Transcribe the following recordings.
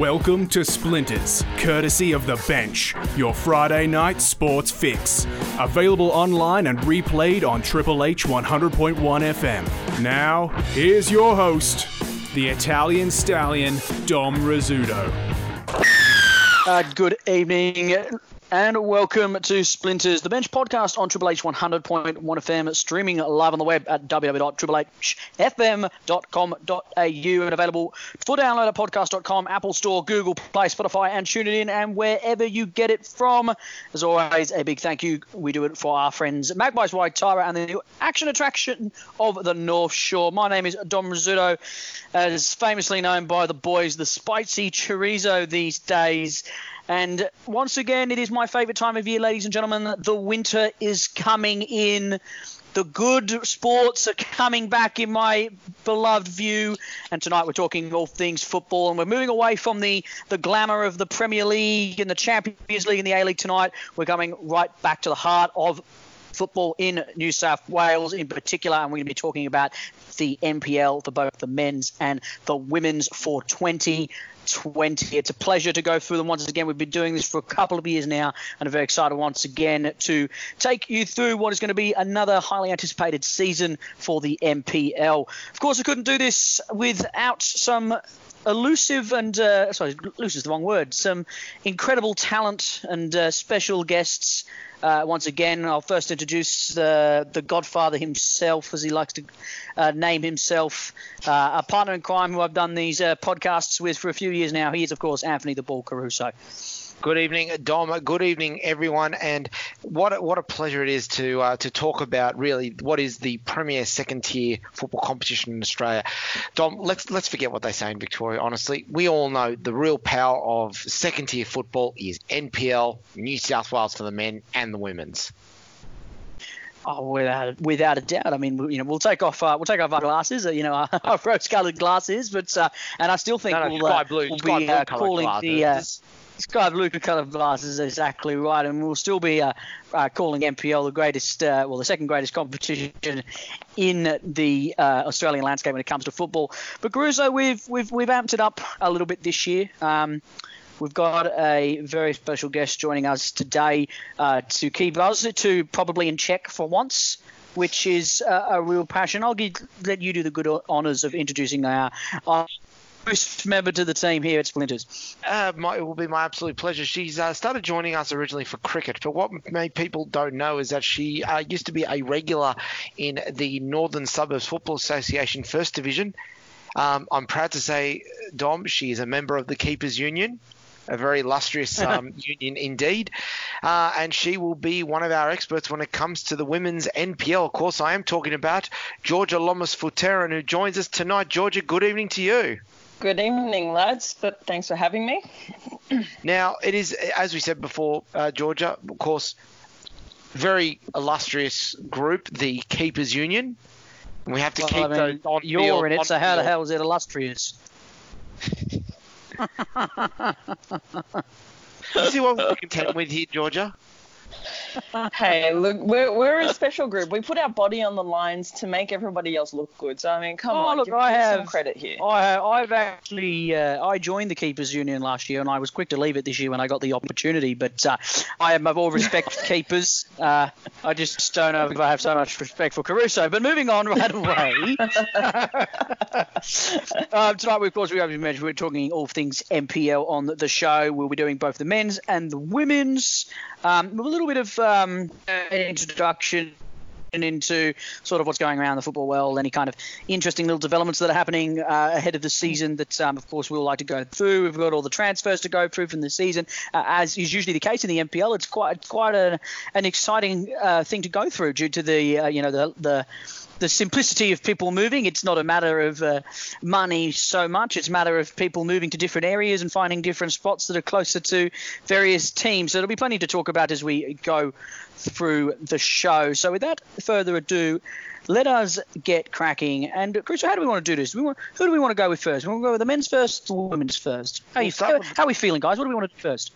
Welcome to Splinters, courtesy of The Bench, your Friday night sports fix. Available online and replayed on Triple H 100.1 FM. Now, here's your host, the Italian stallion, Dom Rizzuto. Uh, good evening, and welcome to Splinters, the Bench podcast on Triple H 100.1 FM, streaming live on the web at www.triplehfm.com.au and available for download at podcast.com, Apple Store, Google Play, Spotify, and tune in and wherever you get it from. As always, a big thank you. We do it for our friends Magpies Waitara and the new action attraction of the North Shore. My name is Dom Rizzuto, as famously known by the boys, the spicy chorizo these days. And once again, it is my favorite time of year, ladies and gentlemen. The winter is coming in. The good sports are coming back in my beloved view. And tonight we're talking all things football. And we're moving away from the, the glamour of the Premier League and the Champions League and the A League tonight. We're coming right back to the heart of football in New South Wales in particular. And we're going to be talking about the NPL for both the men's and the women's 420. 20. It's a pleasure to go through them once again. We've been doing this for a couple of years now, and I'm very excited once again to take you through what is going to be another highly anticipated season for the NPL. Of course, I couldn't do this without some elusive and uh, sorry, elusive is the wrong word. Some incredible talent and uh, special guests. Uh, once again, I'll first introduce uh, the Godfather himself, as he likes to uh, name himself, uh, a partner in crime who I've done these podcasts with for a few years now. He is, of course, Anthony the Ball Caruso. Good evening, Dom. Good evening, everyone. And what a, what a pleasure it is to uh, to talk about really what is the premier second tier football competition in Australia. Dom, let's let's forget what they say in Victoria. Honestly, we all know the real power of second tier football is NPL, New South Wales for the men and the women's. Oh, without without a doubt. I mean, you know, we'll take off uh, we'll take off our glasses, uh, you know, our, our rose-coloured glasses, but uh, and I still think No, no, we'll, sky uh, blue- we'll sky be blue uh, coloured calling the uh, glasses. sky blue coloured glasses is exactly right, and we'll still be uh, uh, calling NPL the greatest, uh, well, the second greatest competition in the uh, Australian landscape when it comes to football. But Caruso, we've we've we've amped it up a little bit this year. Um, We've got a very special guest joining us today uh, to keep us to probably in check for once, which is uh, a real passion. I'll give, let you do the good honours of introducing our, our newest member to the team here at Splinters. Uh, my, it will be my absolute pleasure. She's uh, started joining us originally for cricket, but what many people don't know is that she uh, used to be a regular in the Northern Suburbs Football Association First Division. Um, I'm proud to say, Dom, she is a member of the Keepers Union. A very illustrious um, union indeed. Uh, and she will be one of our experts when it comes to the women's NPL. Of course, I am talking about Georgia Lomas Futeran, who joins us tonight. Georgia, good evening to you. Good evening, lads, but thanks for having me. Now, it is, as we said before, uh, Georgia, of course, very illustrious group, the Keepers Union. We have to Well, keep I mean, those on you're field, in it, so how the hell is it illustrious? You see what we're content with here, Georgia? Hey, look, we're, we're a special group. We put our body on the lines to make everybody else look good. So, I mean, come Oh, on, look, give, I give some credit here. I, I've actually uh, I joined the keepers union last year, and I was quick to leave it this year when I got the opportunity. But uh, I have all respect for keepers. Uh, I just don't know if I have so much respect for Caruso. But moving on right away. um, tonight, we, of course, we obviously mentioned we're talking all things NPL on the show. We'll be doing both the men's and the women's. Um, a little bit of um, an introduction into sort of what's going around the football world, any kind of interesting little developments that are happening uh, ahead of the season that, um, of course, we'll like to go through. We've got all the transfers to go through from the season. Uh, as is usually the case in the NPL, it's quite quite a, an exciting uh, thing to go through due to the, uh, you know, the, the the simplicity of people moving. It's not a matter of uh, money so much. It's a matter of people moving to different areas and finding different spots that are closer to various teams. So there'll be plenty to talk about as we go through the show. So without further ado, let us get cracking. And Chris, how do we want to do this? Do want, who do we want to go with first? We want to go with the men's first or women's first? How, you, We'll start how, how are we feeling, guys? What do we want to do first?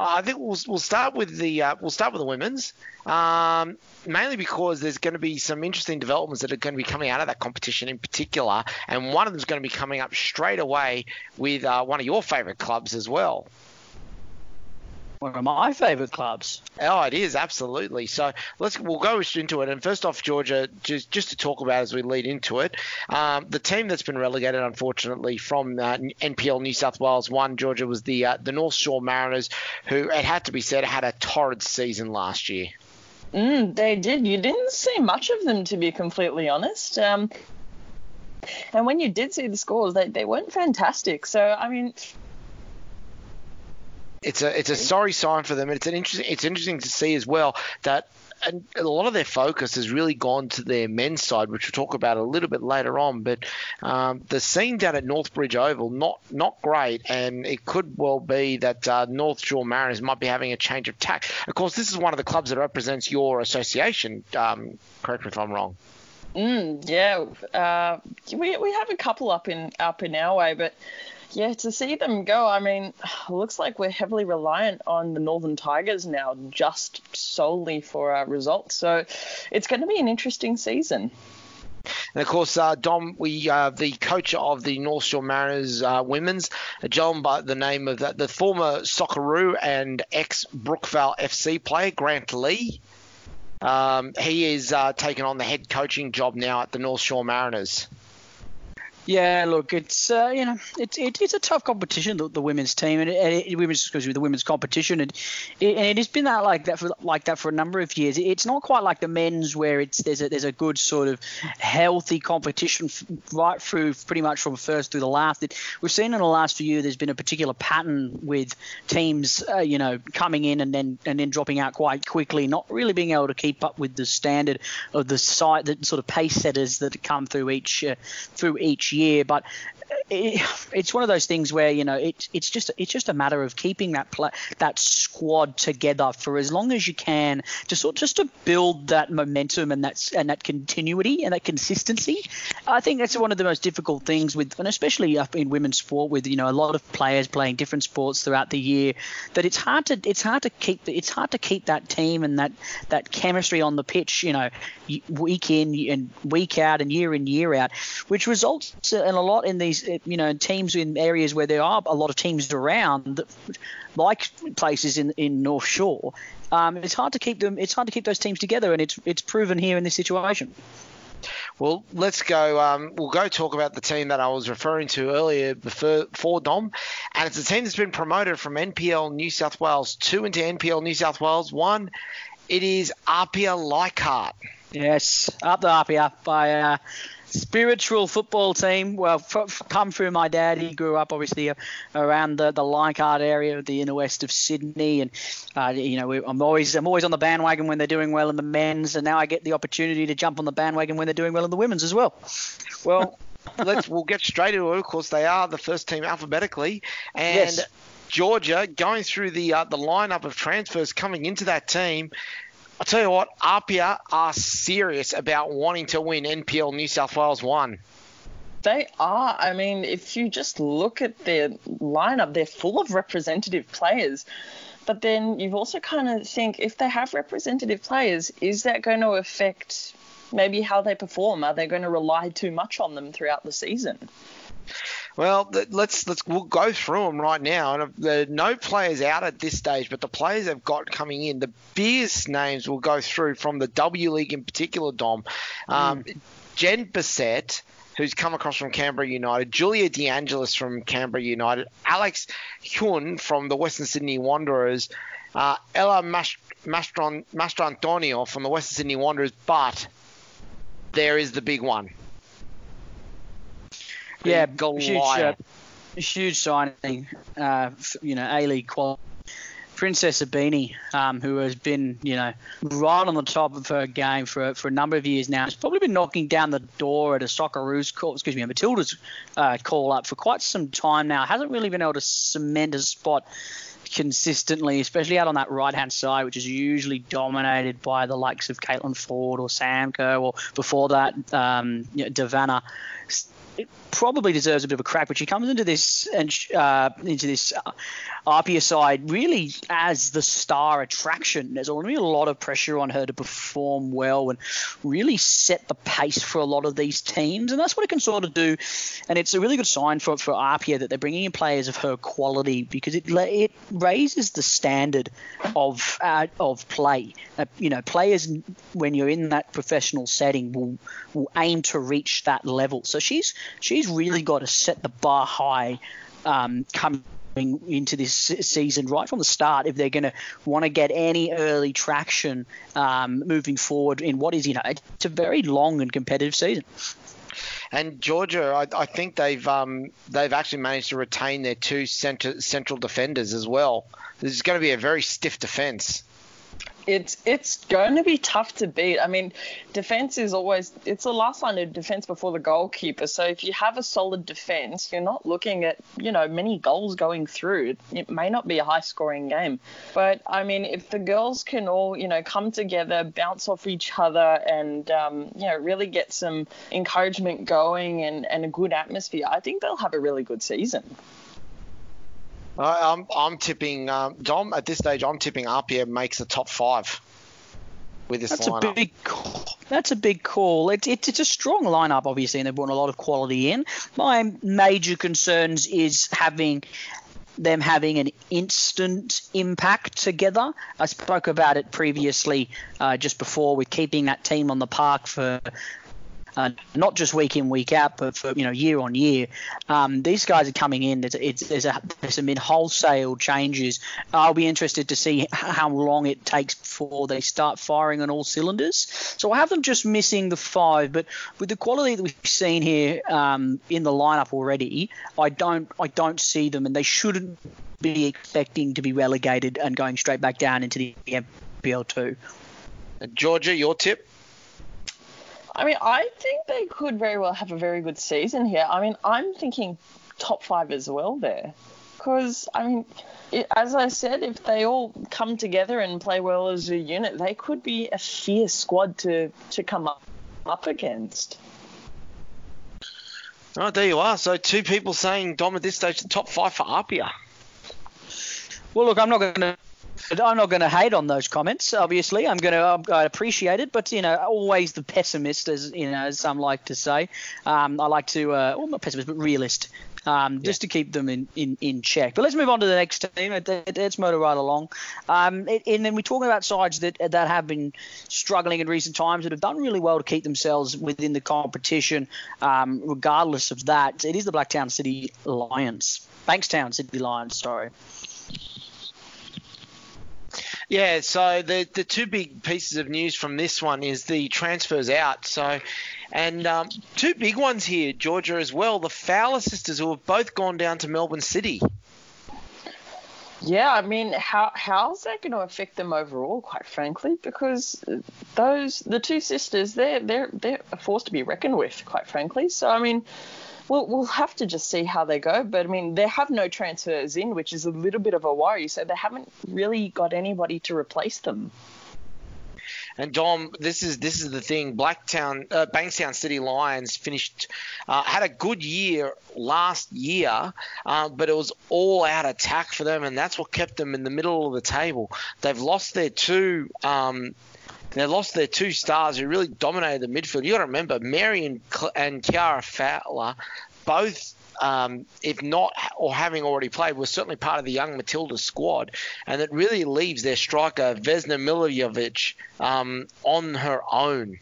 I think we'll, we'll start with the uh, we'll start with the women's, um, mainly because there's going to be some interesting developments that are going to be coming out of that competition in particular, and one of them is going to be coming up straight away with uh, one of your favourite clubs as well. One of my favourite clubs. Oh, it is absolutely. So let's we'll go into it. And first off, Georgia, just just to talk about as we lead into it, um, the team that's been relegated, unfortunately, from uh, NPL New South Wales one, Georgia was the uh, the North Shore Mariners, who it had to be said had a torrid season last year. Mm, they did. You didn't see much of them, to be completely honest. Um, and when you did see the scores, they, they weren't fantastic. So, I mean, it's a it's a sorry sign for them, and it's an interesting it's interesting to see as well that and a lot of their focus has really gone to their men's side, which we'll talk about a little bit later on. But um, the scene down at Northbridge Oval, not not great, and it could well be that uh, North Shore Mariners might be having a change of tack. Of course, this is one of the clubs that represents your association. Um, correct me if I'm wrong. Mm, yeah, uh, we we have a couple up in up in our way, but yeah, to see them go, I mean, looks like we're heavily reliant on the Northern Tigers now, just solely for our results. So it's going to be an interesting season. And of course, uh, Dom, we uh, the coach of the North Shore Mariners uh, women's, a gentleman by the name of the, the former Socceroo and ex Brookvale FC player Grant Lee. Um, he is uh, taking on the head coaching job now at the North Shore Mariners. Yeah, look, it's uh, you know it's it, it's a tough competition the, the women's team and it, it, women's excuse me the women's competition and it, and it has been that like that for like that for a number of years. It's not quite like the men's where it's there's a there's a good sort of healthy competition right through pretty much from first through the last. It, we've seen in the last few years there's been a particular pattern with teams uh, you know coming in and then and then dropping out quite quickly, not really being able to keep up with the standard of the site the sort of pace setters that come through each uh, through each year. But it, it's one of those things where you know it's it's just it's just a matter of keeping that that squad together for as long as you can, just sort just to build that momentum and that and that continuity and that consistency. I think that's one of the most difficult things with, and especially in women's sport, with you know a lot of players playing different sports throughout the year, that it's hard to it's hard to keep it's hard to keep that team and that that chemistry on the pitch, you know, week in and week out and year in year out, which results in a lot in these you know teams in areas where there are a lot of teams around, that, like places in in North Shore. Um, it's hard to keep them. It's hard to keep those teams together, and it's it's proven here in this situation. Well, let's go. Um, we'll go talk about the team that I was referring to earlier before, for Dom, and it's a team that's been promoted from NPL New South Wales two into NPL New South Wales one. It is Apia Leichhardt. Yes, up the Apia by uh, spiritual football team. Well, f- come through my dad. He grew up obviously uh, around the, the Leichhardt area, the inner west of Sydney, and uh, you know we, I'm always I'm always on the bandwagon when they're doing well in the men's, and now I get the opportunity to jump on the bandwagon when they're doing well in the women's as well. Well, let's we'll get straight into it. Of course, they are the first team alphabetically, and. Yes. Georgia going through the uh, the lineup of transfers coming into that team. I'll tell you what, Apia are serious about wanting to win NPL New South Wales 1. They are. I mean, if you just look at their lineup, they're full of representative players. But then you've also kind of think if they have representative players, is that going to affect maybe how they perform? Are they going to rely too much on them throughout the season? Well, let's let's we'll go through them right now. And there are no players out at this stage, but the players they've got coming in, the biggest names we'll go through from the W League in particular. Dom, um, mm. Jen Bissett, who's come across from Canberra United, Julia DeAngelis from Canberra United, Alex Hyun from the Western Sydney Wanderers, uh, Ella Mastron, Mastrantonio from the Western Sydney Wanderers, but there is the big one yeah, huge, uh, huge signing. Uh, you know, A League quality. Princess Ibini, um, who has been, you know, right on the top of her game for for a number of years now, has probably been knocking down the door at a Socceroos call, excuse me, a Matilda's uh, call up for quite some time now. Hasn't really been able to cement a spot consistently, especially out on that right hand side, which is usually dominated by the likes of Caitlin Foord or Sam Kerr, or before that, um, you know, De Vanna probably deserves a bit of a crack, but she comes into this and uh, into this uh, Apia side really as the star attraction. There's going to be a lot of pressure on her to perform well and really set the pace for a lot of these teams, and that's what it can sort of do. And it's a really good sign for for Apia that they're bringing in players of her quality because it it raises the standard of uh, of play. Uh, you know, players when you're in that professional setting will will aim to reach that level. So she's she's really got to set the bar high um, coming into this season right from the start if they're going to want to get any early traction um, moving forward in what is you know it's a very long and competitive season. And Georgia, I, I think they've um, they've actually managed to retain their two center, central defenders as well. This is going to be a very stiff defence it's it's going to be tough to beat. I mean, defense is always it's the last line of defense before the goalkeeper. So if you have a solid defense, you're not looking at you know many goals going through. It may not be a high scoring game, but I mean, if the girls can all you know come together, bounce off each other, and um, you know really get some encouragement going and and a good atmosphere, I think they'll have a really good season. I'm I'm tipping um, Dom at this stage. I'm tipping Apia makes the top five with this that's lineup. A big, that's a big call. It's, it's it's a strong lineup, obviously, and they've brought a lot of quality in. My major concerns is having them having an instant impact together. I spoke about it previously, uh, just before, with keeping that team on the park for uh, not just week in week out, but for you know year on year. Um, these guys are coming in. There's, it's, there's, a, there's some wholesale changes. I'll be interested to see how long it takes before they start firing on all cylinders. So I have them just missing the five, but with the quality that we've seen here um, in the lineup already, I don't I don't see them, and they shouldn't be expecting to be relegated and going straight back down into the NPL two. Georgia, your tip? I mean, I think they could very well have a very good season here. I mean, I'm thinking top five as well there. Because, I mean, it, as I said, if they all come together and play well as a unit, they could be a fierce squad to, to come up, up against. Oh, there you are. So two people saying Dom at this stage the top five for Apia. Well, look, I'm not going to I'm not going to hate on those comments. Obviously, I'm going to I appreciate it, but you know, always the pessimist, as you know, as some like to say. Um, I like to, uh, well, not pessimist, but realist. Um, just yeah. to keep them in, in, in check. But let's move on to the next team. Let's motor right along. Um, it, and then we're talking about sides that that have been struggling in recent times that have done really well to keep themselves within the competition. Um, regardless of that, it is the Blacktown City Lions, Bankstown City Lions. Sorry. Yeah, so the the two big pieces of news from this one is the transfers out. So, and um, two big ones here, Georgia as well. The Fowler sisters who have both gone down to Melbourne City. Yeah, I mean, how how's that going to affect them overall? Quite frankly, because those the two sisters, they're they're they're a force to be reckoned with. Quite frankly, so I mean, we'll, we'll have to just see how they go. But I mean, they have no transfers in, which is a little bit of a worry. So they haven't really got anybody to replace them. And Dom, this is this is the thing. Blacktown, uh, Bankstown City Lions finished uh, had a good year last year, uh, but it was all out attack for them, and that's what kept them in the middle of the table. They've lost their two. Um, they lost their two stars who really dominated the midfield. You got to remember, Mary and, Ciara Fowler both um, if not or having already played, were certainly part of the young Matilda squad, and it really leaves their striker Vesna Milojevic um, on her own.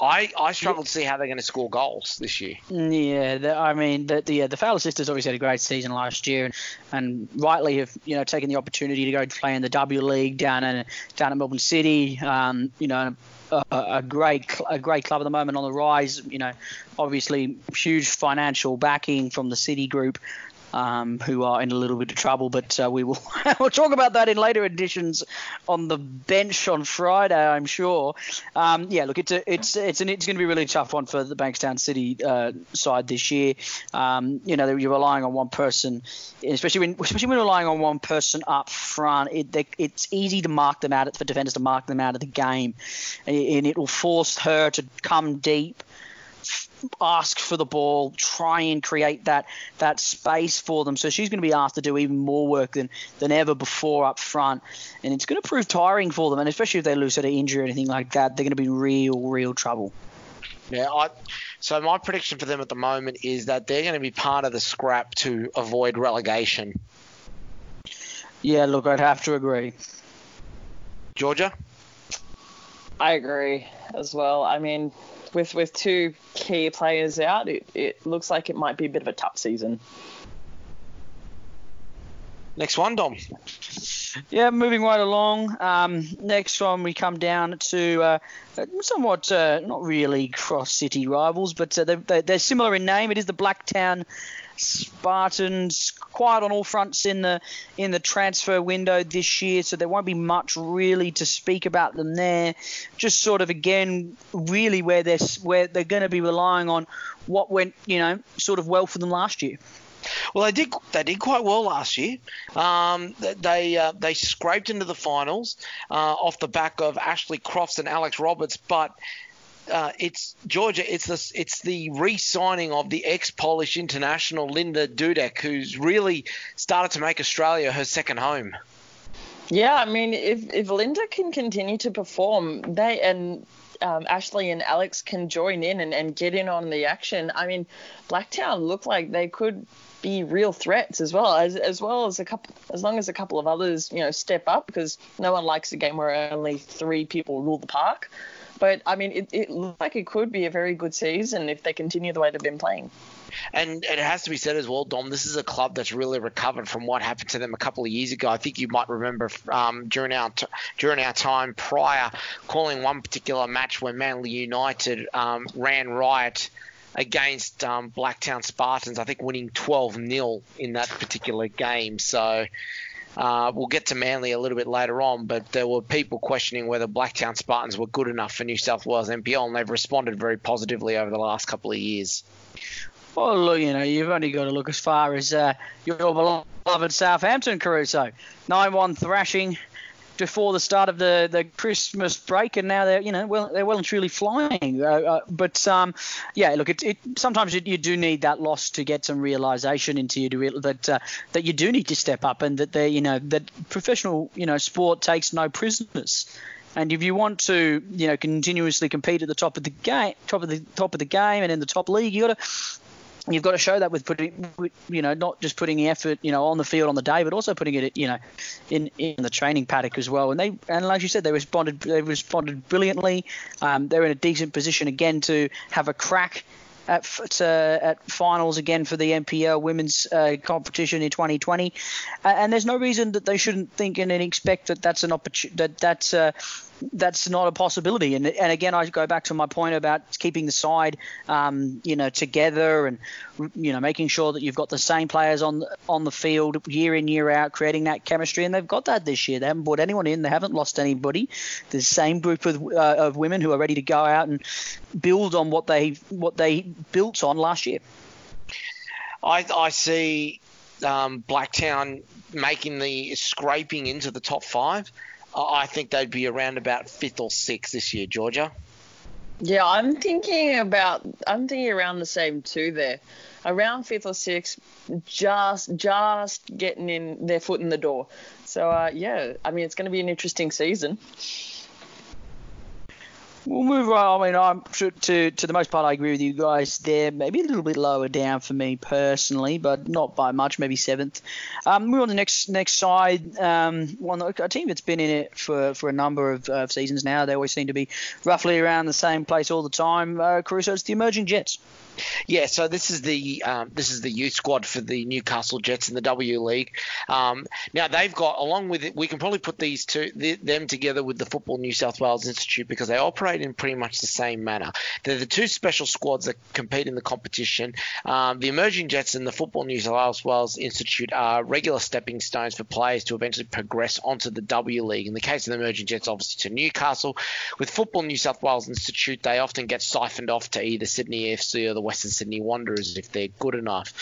I, I struggle to see how they're going to score goals this year. Yeah, the, I mean, the, the, the Fowler sisters obviously had a great season last year, and, and rightly have you know taken the opportunity to go play in the W League down in down at Melbourne City. Um, you know, a, a, great a great club at the moment on the rise. You know, obviously huge financial backing from the City Group um, who are in a little bit of trouble. But uh, we will we'll talk about that in later editions on the bench on Friday, I'm sure. Um, yeah, look, it's a, it's it's an, it's going to be a really tough one for the Bankstown City uh, side this year. Um, you know, you're relying on one person, especially when especially when relying on one person up front. It, they, it's easy to mark them out for defenders to mark them out of the game, and it will force her to come deep ask for the ball, try and create that that space for them. So she's going to be asked to do even more work than than ever before up front, and it's going to prove tiring for them. And especially if they lose to injury or anything like that, they're going to be real, real trouble. Yeah, I, so my prediction for them at the moment is that they're going to be part of the scrap to avoid relegation. Yeah, look, I'd have to agree. Georgia? I agree as well. I mean, with with two key players out, it, it looks like it might be a bit of a tough season. Next one, Dom. Yeah, moving right along. Um, next one, we come down to uh, somewhat uh, not really cross city rivals, but uh, they're, they're, similar in name. It is the Blacktown Spartans, quiet on all fronts in the in the transfer window this year, so there won't be much really to speak about them there. Just sort of again, really where they're where they're going to be relying on what went you know sort of well for them last year. Well, they did. They did quite well last year. Um, they uh, they scraped into the finals uh, off the back of Ashley Crofts and Alex Roberts, but. Uh, it's Georgia. It's the it's the re-signing of the ex-Polish international Linda Dudek, who's really started to make Australia her second home. Yeah, I mean, if if Linda can continue to perform, they and um, Ashley and Alex can join in and, and get in on the action. I mean, Blacktown look like they could be real threats as well as as well as a couple as long as a couple of others you know step up because no one likes a game where only three people rule the park but I mean it, it looks like it could be a very good season if they continue the way they've been playing and it has to be said as well, Dom. This is a club that's really recovered from what happened to them a couple of years ago. I think you might remember um, during our t- during our time prior, calling one particular match when Manly United um, ran riot against um, Blacktown Spartans, I think winning 12 0 in that particular game. So uh, we'll get to Manly a little bit later on, but there were people questioning whether Blacktown Spartans were good enough for New South Wales NPL, and they've responded very positively over the last couple of years. Well, look, you know, you've only got to look as far as uh, your beloved Southampton, Caruso. 9 1 thrashing before the start of the, the Christmas break, and now they're you know well they're well and truly flying. Uh, uh, but um, yeah, look, it, it sometimes you, you, do need that loss to get some realization into you to that uh, that you do need to step up, and that they you know that professional you know sport takes no prisoners. And if you want to, you know, continuously compete at the top of the game, top of the top of the game, and in the top league, you got to you've got to show that with putting, you know, not just putting the effort, you know, on the field on the day, but also putting it, you know, in in the training paddock as well. And they, and like you said, they responded, they responded brilliantly. Um, they're in a decent position again to have a crack at, at finals again for the NPL women's uh, competition in 2020. Uh, and there's no reason that they shouldn't think and expect that that's an opportunity that that's uh, that's not a possibility. And and again, I go back to my point about keeping the side, um, you know, together and you know making sure that you've got the same players on on the field year in year out, creating that chemistry. And they've got that this year. They haven't brought anyone in. They haven't lost anybody. The same group of uh, of women who are ready to go out and build on what they what they built on last year. I I see um, Blacktown making the scraping into the top five. I think they'd be around about fifth or sixth this year, Georgia. Yeah, I'm thinking about. I'm thinking around the same too. There, around fifth or sixth, just just getting in their foot in the door. So uh, yeah, I mean it's going to be an interesting season. We'll move on. I mean, I'm to, to to the most part, I agree with you guys there. Maybe a little bit lower down for me personally, but not by much. Maybe seventh. Um, move on the next next side. Um, one a team that's been in it for, for a number of uh, seasons now. They always seem to be roughly around the same place all the time. Uh, Caruso, it's the emerging Jets. Yeah, so this is the um, this is the youth squad for the Newcastle Jets in the W League. Um, now they've got along with it, we can probably put these two the, them together with the Football New South Wales Institute because they operate in pretty much the same manner. They're the two special squads that compete in the competition. Um, the Emerging Jets and the Football New South Wales Institute are regular stepping stones for players to eventually progress onto the W League. In the case of the Emerging Jets, obviously to Newcastle. With Football New South Wales Institute, they often get siphoned off to either Sydney FC or the Western Sydney Wanderers if they're good enough.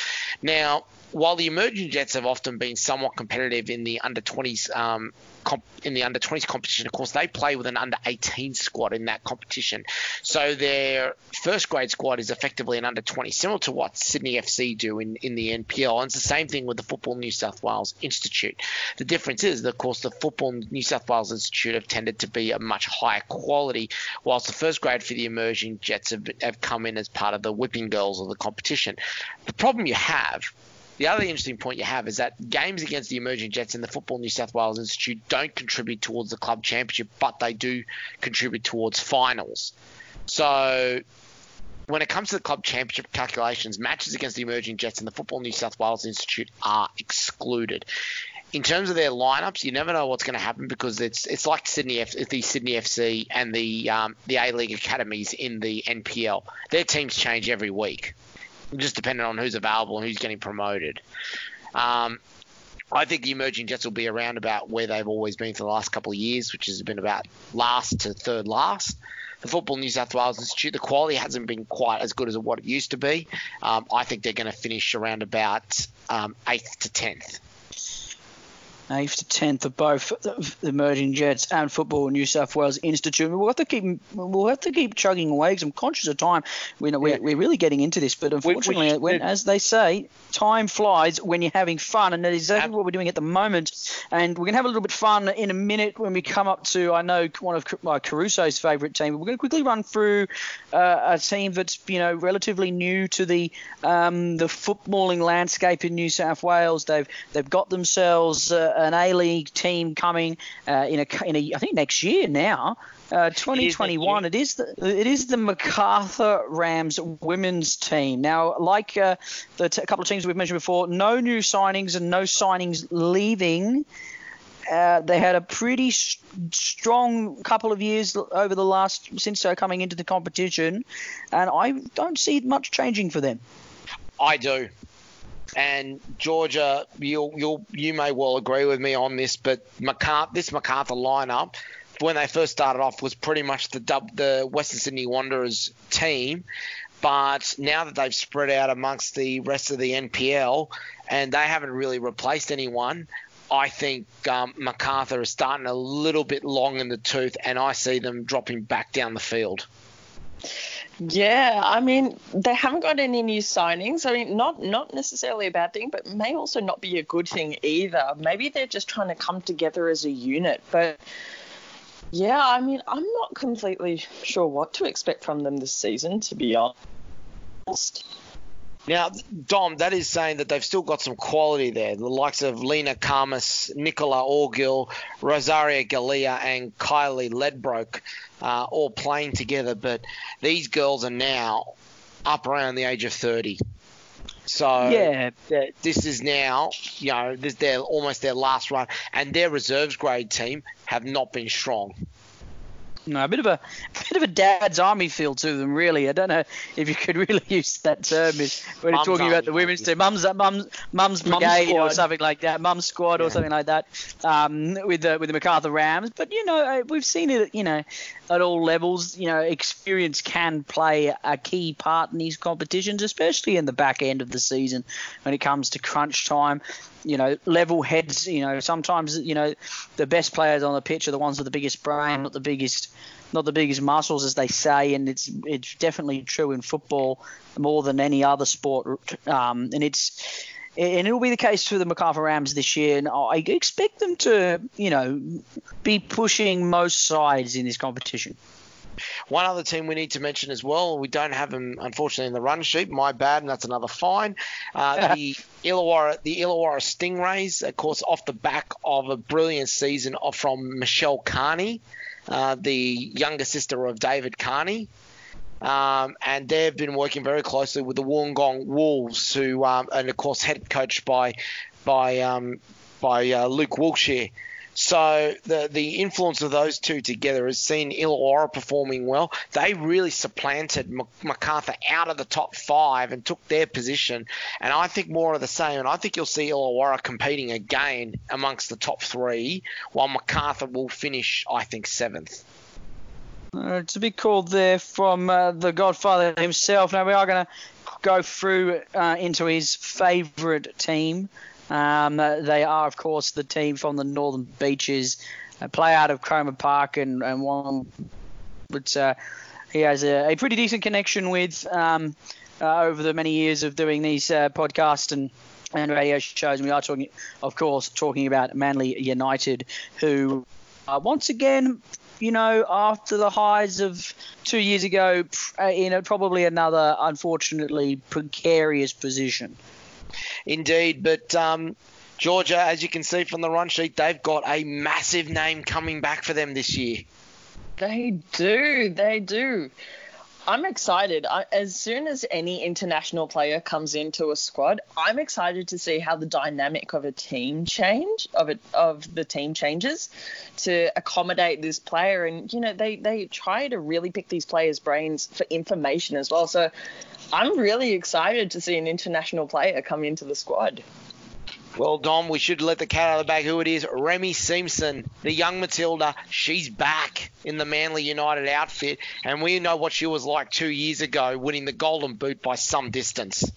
Now, while the emerging Jets have often been somewhat competitive in the under 20s um, comp- in the under 20s competition, of course they play with an under 18 squad in that competition. So their first grade squad is effectively an under 20, similar to what Sydney FC do in, in the NPL. And it's the same thing with the Football New South Wales Institute. The difference is, of course, the Football New South Wales Institute have tended to be a much higher quality, whilst the first grade for the emerging Jets have, have come in as part of the whipping girls of the competition. The problem you have the other interesting point you have is that games against the emerging Jets and the Football New South Wales Institute don't contribute towards the club championship, but they do contribute towards finals. So when it comes to the club championship calculations, matches against the emerging Jets and the Football New South Wales Institute are excluded. In terms of their lineups, you never know what's going to happen because it's it's like Sydney F, the Sydney FC and the um, the A League academies in the NPL. Their teams change every week just depending on who's available and who's getting promoted. Um, I think the emerging Jets will be around about where they've always been for the last couple of years, which has been about last to third last. The Football New South Wales Institute, the quality hasn't been quite as good as what it used to be. Um, I think they're going to finish around about um, eighth to tenth eighth to tenth of both the emerging Jets and Football New South Wales Institute. We'll have to keep we'll have to keep chugging away because I'm conscious of time. We know yeah. we're, really getting into this, but unfortunately, we, we, when, as they say, time flies when you're having fun, and that is exactly what we're doing at the moment. And we're gonna have a little bit of fun in a minute when we come up to I know one of my Caruso's favourite team. We're gonna quickly run through uh, a team that's you know relatively new to the um, the footballing landscape in New South Wales. They've they've got themselves. Uh, an A League team coming uh, in a in a I think next year now. Uh, 2021. It is, the it is the Macarthur Rams women's team. Now, like uh, the t- couple of teams we've mentioned before, no new signings and no signings leaving. Uh, they had a pretty st- strong couple of years over the last since they're coming into the competition, and I don't see much changing for them. I do. And Georgia, you you you may well agree with me on this, but MacArthur, this MacArthur lineup, when they first started off, was pretty much the the Western Sydney Wanderers team. But now that they've spread out amongst the rest of the NPL, and they haven't really replaced anyone, I think um, MacArthur is starting a little bit long in the tooth, and I see them dropping back down the field. Yeah, I mean they haven't got any new signings. I mean, not not necessarily a bad thing, but may also not be a good thing either. Maybe they're just trying to come together as a unit. But yeah, I mean, I'm not completely sure what to expect from them this season, to be honest. Now, Dom, that is saying that they've still got some quality there. The likes of Lena Karmas, Nicola Orgil, Rosaria Galea, and Kylie Ledbrook uh, all playing together. But these girls are now up around the age of 30. So yeah, this is now, you know, this their almost their last run, and their reserves grade team have not been strong. No, a bit of a, a bit of a dad's army feel to them, really. I don't know if you could really use that term when you're talking about the women's team. Mum's mum's mum's brigade or something like that. Mum's squad yeah. or something like that. Um, with the with the Macarthur Rams, but you know uh, we've seen it. You know, at all levels. You know, experience can play a key part in these competitions, especially in the back end of the season when it comes to crunch time you know, level heads. You know, sometimes you know the best players on the pitch are the ones with the biggest brain, not the biggest, not the biggest muscles, as they say. And it's it's definitely true in football more than any other sport. Um, and it's and it'll be the case for the Macarthur Rams this year. And I expect them to, you know, be pushing most sides in this competition. One other team we need to mention as well, we don't have them unfortunately in the run sheet. My bad, and that's another fine. Uh, the Illawarra, the Illawarra Stingrays, of course, off the back of a brilliant season from Michelle Carney, uh, the younger sister of David Carney. Um, and they've been working very closely with the Wollongong Wolves, who um, and of course head coached by by um, by uh, Luke Wilkshire. So the the influence of those two together has seen Illawarra performing well. They really supplanted Macarthur out of the top five and took their position. And I think more of the same. And I think you'll see Illawarra competing again amongst the top three, while Macarthur will finish, I think, seventh. Uh, it's a big call there from uh, the Godfather himself. Now we are going to go through uh, into his favourite team. Um, they are, of course, the team from the Northern Beaches. They play out of Cromer Park and, and one which uh, he has a, a, pretty decent connection with um, uh, over the many years of doing these uh, podcasts and and radio shows. And we are talking, of course, talking about Manly United, who uh, once again, you know, after the highs of two years ago, in a, probably another unfortunately precarious position. Indeed, but. Um, Georgia, as you can see from the run sheet, they've got a massive name coming back for them this year. They do. They do. I'm excited. I, as soon as any international player comes into a squad, I'm excited to see how the dynamic of a team change of it of the team changes to accommodate this player. And you know, they they try to really pick these players' brains for information as well. So I'm really excited to see an international player come into the squad. Well, Dom, we should let the cat out of the bag who it is. Remy Siemsen, the young Matilda. She's back in the Manly United outfit, and we know what she was like two years ago, winning the Golden Boot by some distance.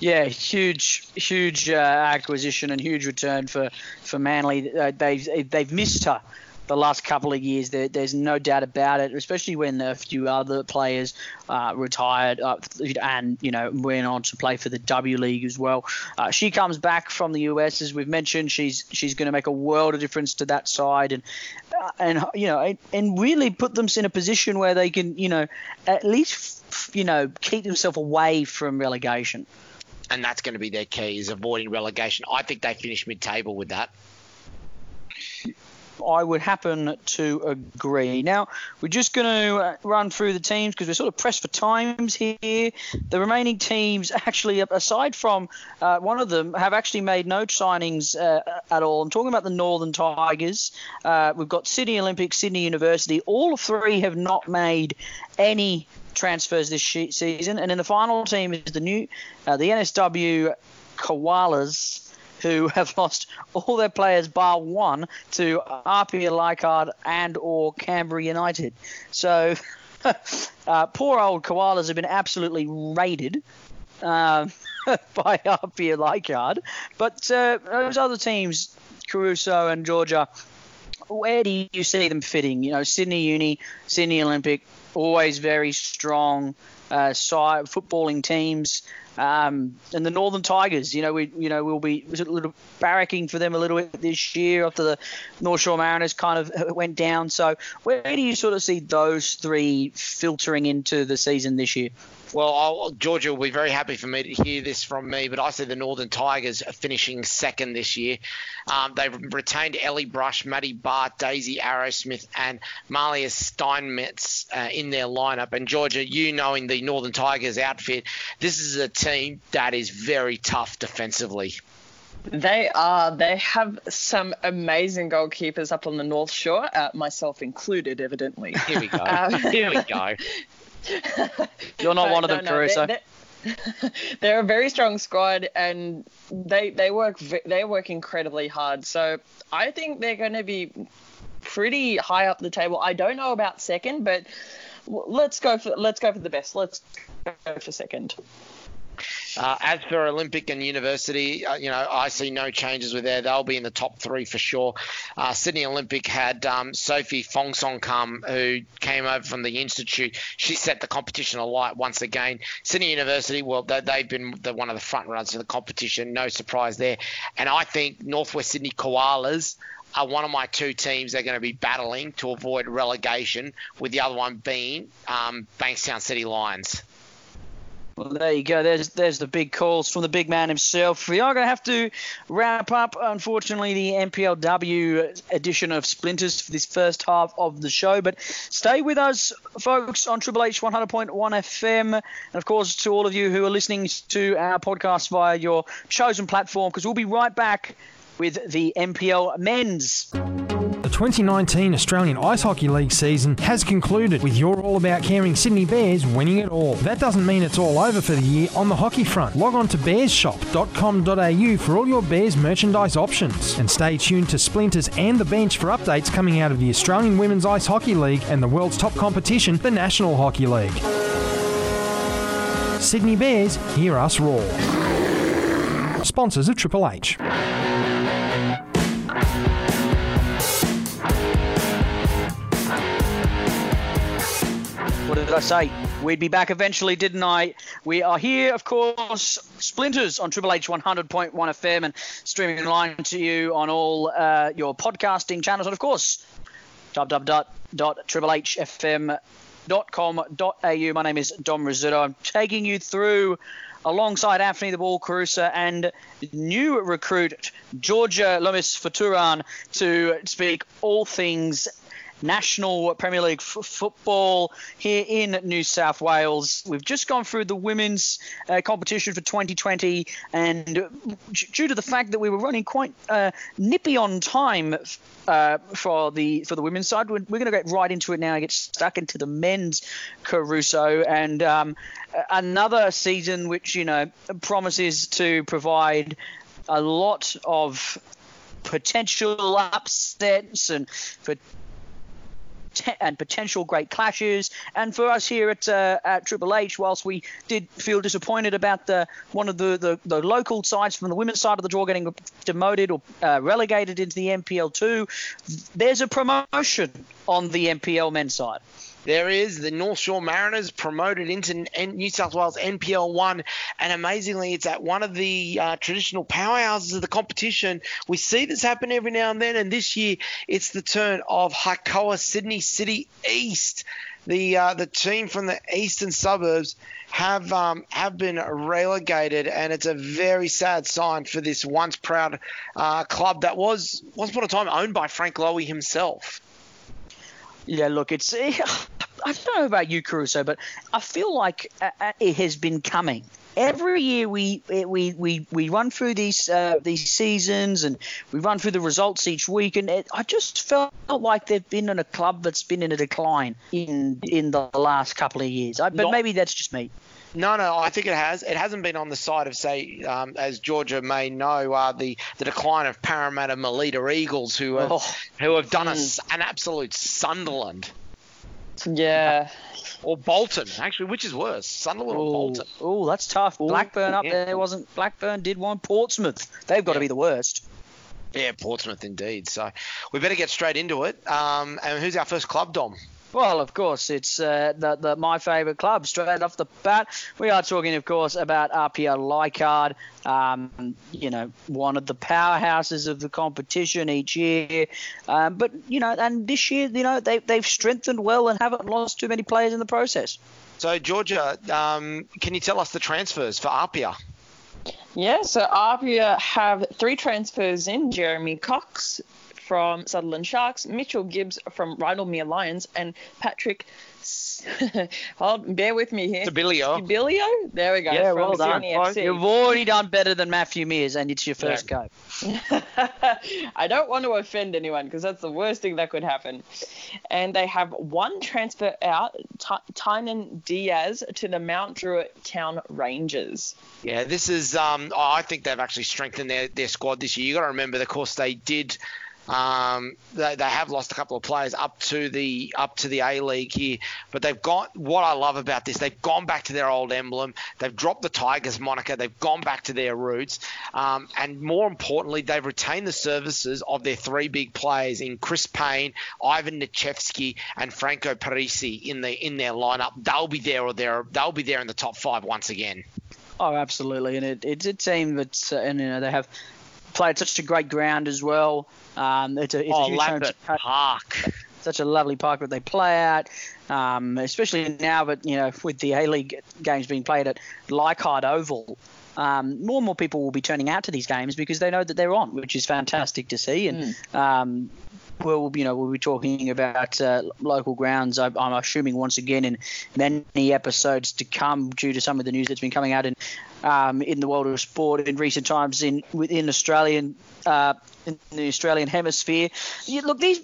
Yeah, huge, huge uh, acquisition and huge return for for Manly. Uh, they've they've missed her the last couple of years. There, there's no doubt about it, especially when a few other players uh, retired uh, and you know went on to play for the W League as well. Uh, she comes back from the US, as we've mentioned. She's she's going to make a world of difference to that side, and uh, and you know and really put them in a position where they can you know at least you know keep themselves away from relegation. And that's going to be their key is avoiding relegation. I think they finish mid-table with that. I would happen to agree. Now, we're just going to uh, run through the teams because we're sort of pressed for times here. The remaining teams, actually, aside from uh, one of them, have actually made no signings uh, at all. I'm talking about the Northern Tigers. Uh, we've got Sydney Olympic, Sydney University. All three have not made any transfers this season. And then the final team is the new, uh, the NSW Koalas who have lost all their players bar one to Apia Leichhardt and or Canberra United. So uh, poor old koalas have been absolutely raided. Uh, by Apia Leichhardt. But uh, those other teams, Caruso and Georgia, where do you see them fitting? You know, Sydney Uni, Sydney Olympic, always very strong uh, side footballing teams. Um, and the Northern Tigers, you know, we you know we'll be a little barracking for them a little bit this year after the North Shore Mariners kind of went down. So where do you sort of see those three filtering into the season this year? Well, I'll, Georgia will be very happy for me to hear this from me, but I see the Northern Tigers finishing second this year. Um, they've retained Ellie Brush, Maddie Bart, Daisy Arrowsmith, and Malia Steinmetz uh, in their lineup. And Georgia, you knowing the Northern Tigers outfit, this is a team that is very tough defensively. They are. They have some amazing goalkeepers up on the North Shore, uh, myself included, evidently. Here we go. Um, Here we go. You're not one of them, no, Caruso. They're, they're, they're, a very strong squad, and they they work they work incredibly hard. So I think they're going to be pretty high up the table. I don't know about second, but let's go for let's go for the best. Let's go for second. Uh, as for Olympic and University, uh, you know, I see no changes with there. They'll be in the top three for sure. Uh, Sydney Olympic had um, Sophie Fongsong come, who came over from the Institute. She set the competition alight once again. Sydney University, well, they, have been the, one of the front runners of the competition. No surprise there. And I think Northwest Sydney Koalas are one of my two teams they're going to be battling to avoid relegation, with the other one being um, Bankstown City Lions. Well, there you go. There's there's the big calls from the big man himself. We are going to have to wrap up, unfortunately, the NPLW edition of Splinters for this first half of the show. But stay with us, folks, on Triple H 100.1 FM. And, of course, to all of you who are listening to our podcast via your chosen platform, because we'll be right back with the NPL Men's. The 2019 Australian Ice Hockey League season has concluded with your All About Caring Sydney Bears winning it all. That doesn't mean it's all over for the year on the hockey front. Log on to bearshop.com.au for all your Bears merchandise options. And stay tuned to Splinters and The Bench for updates coming out of the Australian Women's Ice Hockey League and the world's top competition, the National Hockey League. Sydney Bears, hear us roar. Sponsors of Triple H. What did I say? We'd be back eventually, didn't I? We are here, of course, Splinters on Triple H 100.1 FM and streaming live to you on all uh, your podcasting channels. And, of course, www.triplehfm.com.au. My name is Dom Rizzuto. I'm taking you through alongside Anthony the Ball Caruso and new recruit Georgia Lomis Faturan to speak all things National Premier League f- football here in New South Wales. We've just gone through the women's uh, competition for 2020, and due to the fact that we were running quite uh, nippy on time uh, for the for the women's side, we're, we're going to get right into it now and get stuck into the men's Caruso and um, another season which you know promises to provide a lot of potential upsets and for and potential great clashes. And for us here at, uh, at Triple H, whilst we did feel disappointed about the one of the, the, the local sides from the women's side of the draw getting demoted or uh, relegated into the NPL two, there's a promotion on the NPL men's side. There is the North Shore Mariners promoted into New South Wales NPL 1, and amazingly, it's at one of the uh, traditional powerhouses of the competition. We see this happen every now and then, and this year it's the turn of Hakoah Sydney City East. The uh, the team from the eastern suburbs have um, have been relegated, and it's a very sad sign for this once proud uh, club that was once upon a time owned by Frank Lowy himself. Yeah, look, it's. I don't know about you, Caruso, but I feel like uh, uh, it has been coming. Every year we we we, we run through these uh, these seasons and we run through the results each week, and it, I just felt like they've been in a club that's been in a decline in in the last couple of years. I, but Not, maybe that's just me. No, no, I think it has. It hasn't been on the side of, say, um, as Georgia may know, uh, the the decline of Parramatta Melita Eagles, who have, oh, who have done a, an absolute Sunderland. Yeah. Or Bolton, actually, which is worse, Sunderland Ooh. or Bolton? Oh, that's tough. Blackburn up yeah. there wasn't. Blackburn did one. Portsmouth, they've got yeah. to be the worst. Yeah, Portsmouth indeed. So we better get straight into it. Um, and who's our first club, Dom? Well, of course, it's uh, the, the, my favourite club. Straight off the bat, we are talking, of course, about APIA Leichhardt. Um, you know, one of the powerhouses of the competition each year. Um, but you know, and this year, you know, they they've strengthened well and haven't lost too many players in the process. So, Georgia, um, can you tell us the transfers for APIA? Yeah, so APIA have three transfers in: Jeremy Cox, from Sutherland Sharks, Mitchell Gibbs from Rydalmere Lions, and Patrick. Hold, bear with me here. Stabilio. Stabilio? There we go. Yeah, well done. You've already done better than Matthew Mears, and it's your first yeah. go. I don't want to offend anyone because that's the worst thing that could happen. And they have one transfer out, T- Tynan Diaz, to the Mount Druitt Town Rangers. Yeah, this is. Um, I think they've actually strengthened their, their squad this year. You got to remember, of course, they did um, they, they have lost a couple of players up to the up to the A League here, but they've got what I love about this. They've gone back to their old emblem. They've dropped the Tigers moniker. They've gone back to their roots, um, and more importantly, they've retained the services of their three big players in Chris Payne, Ivan Necevski, and Franco Parisi in the in their lineup. They'll be there or there. They'll be there in the top five once again. Oh, absolutely, and it, it's a team that's uh, and you know they have played such a great ground as well. Um, it's a, it's oh, a huge Lambert Park. Such a lovely park that they play at, um, especially now. But you know, with the A League games being played at Leichhardt Oval, um, more and more people will be turning out to these games because they know that they're on, which is fantastic to see. And mm. um, we'll, you know, we'll be talking about uh, local grounds. I, am assuming once again in many episodes to come, due to some of the news that's been coming out in um, in the world of sport in recent times in within Australian uh, in the Australian hemisphere. Look, these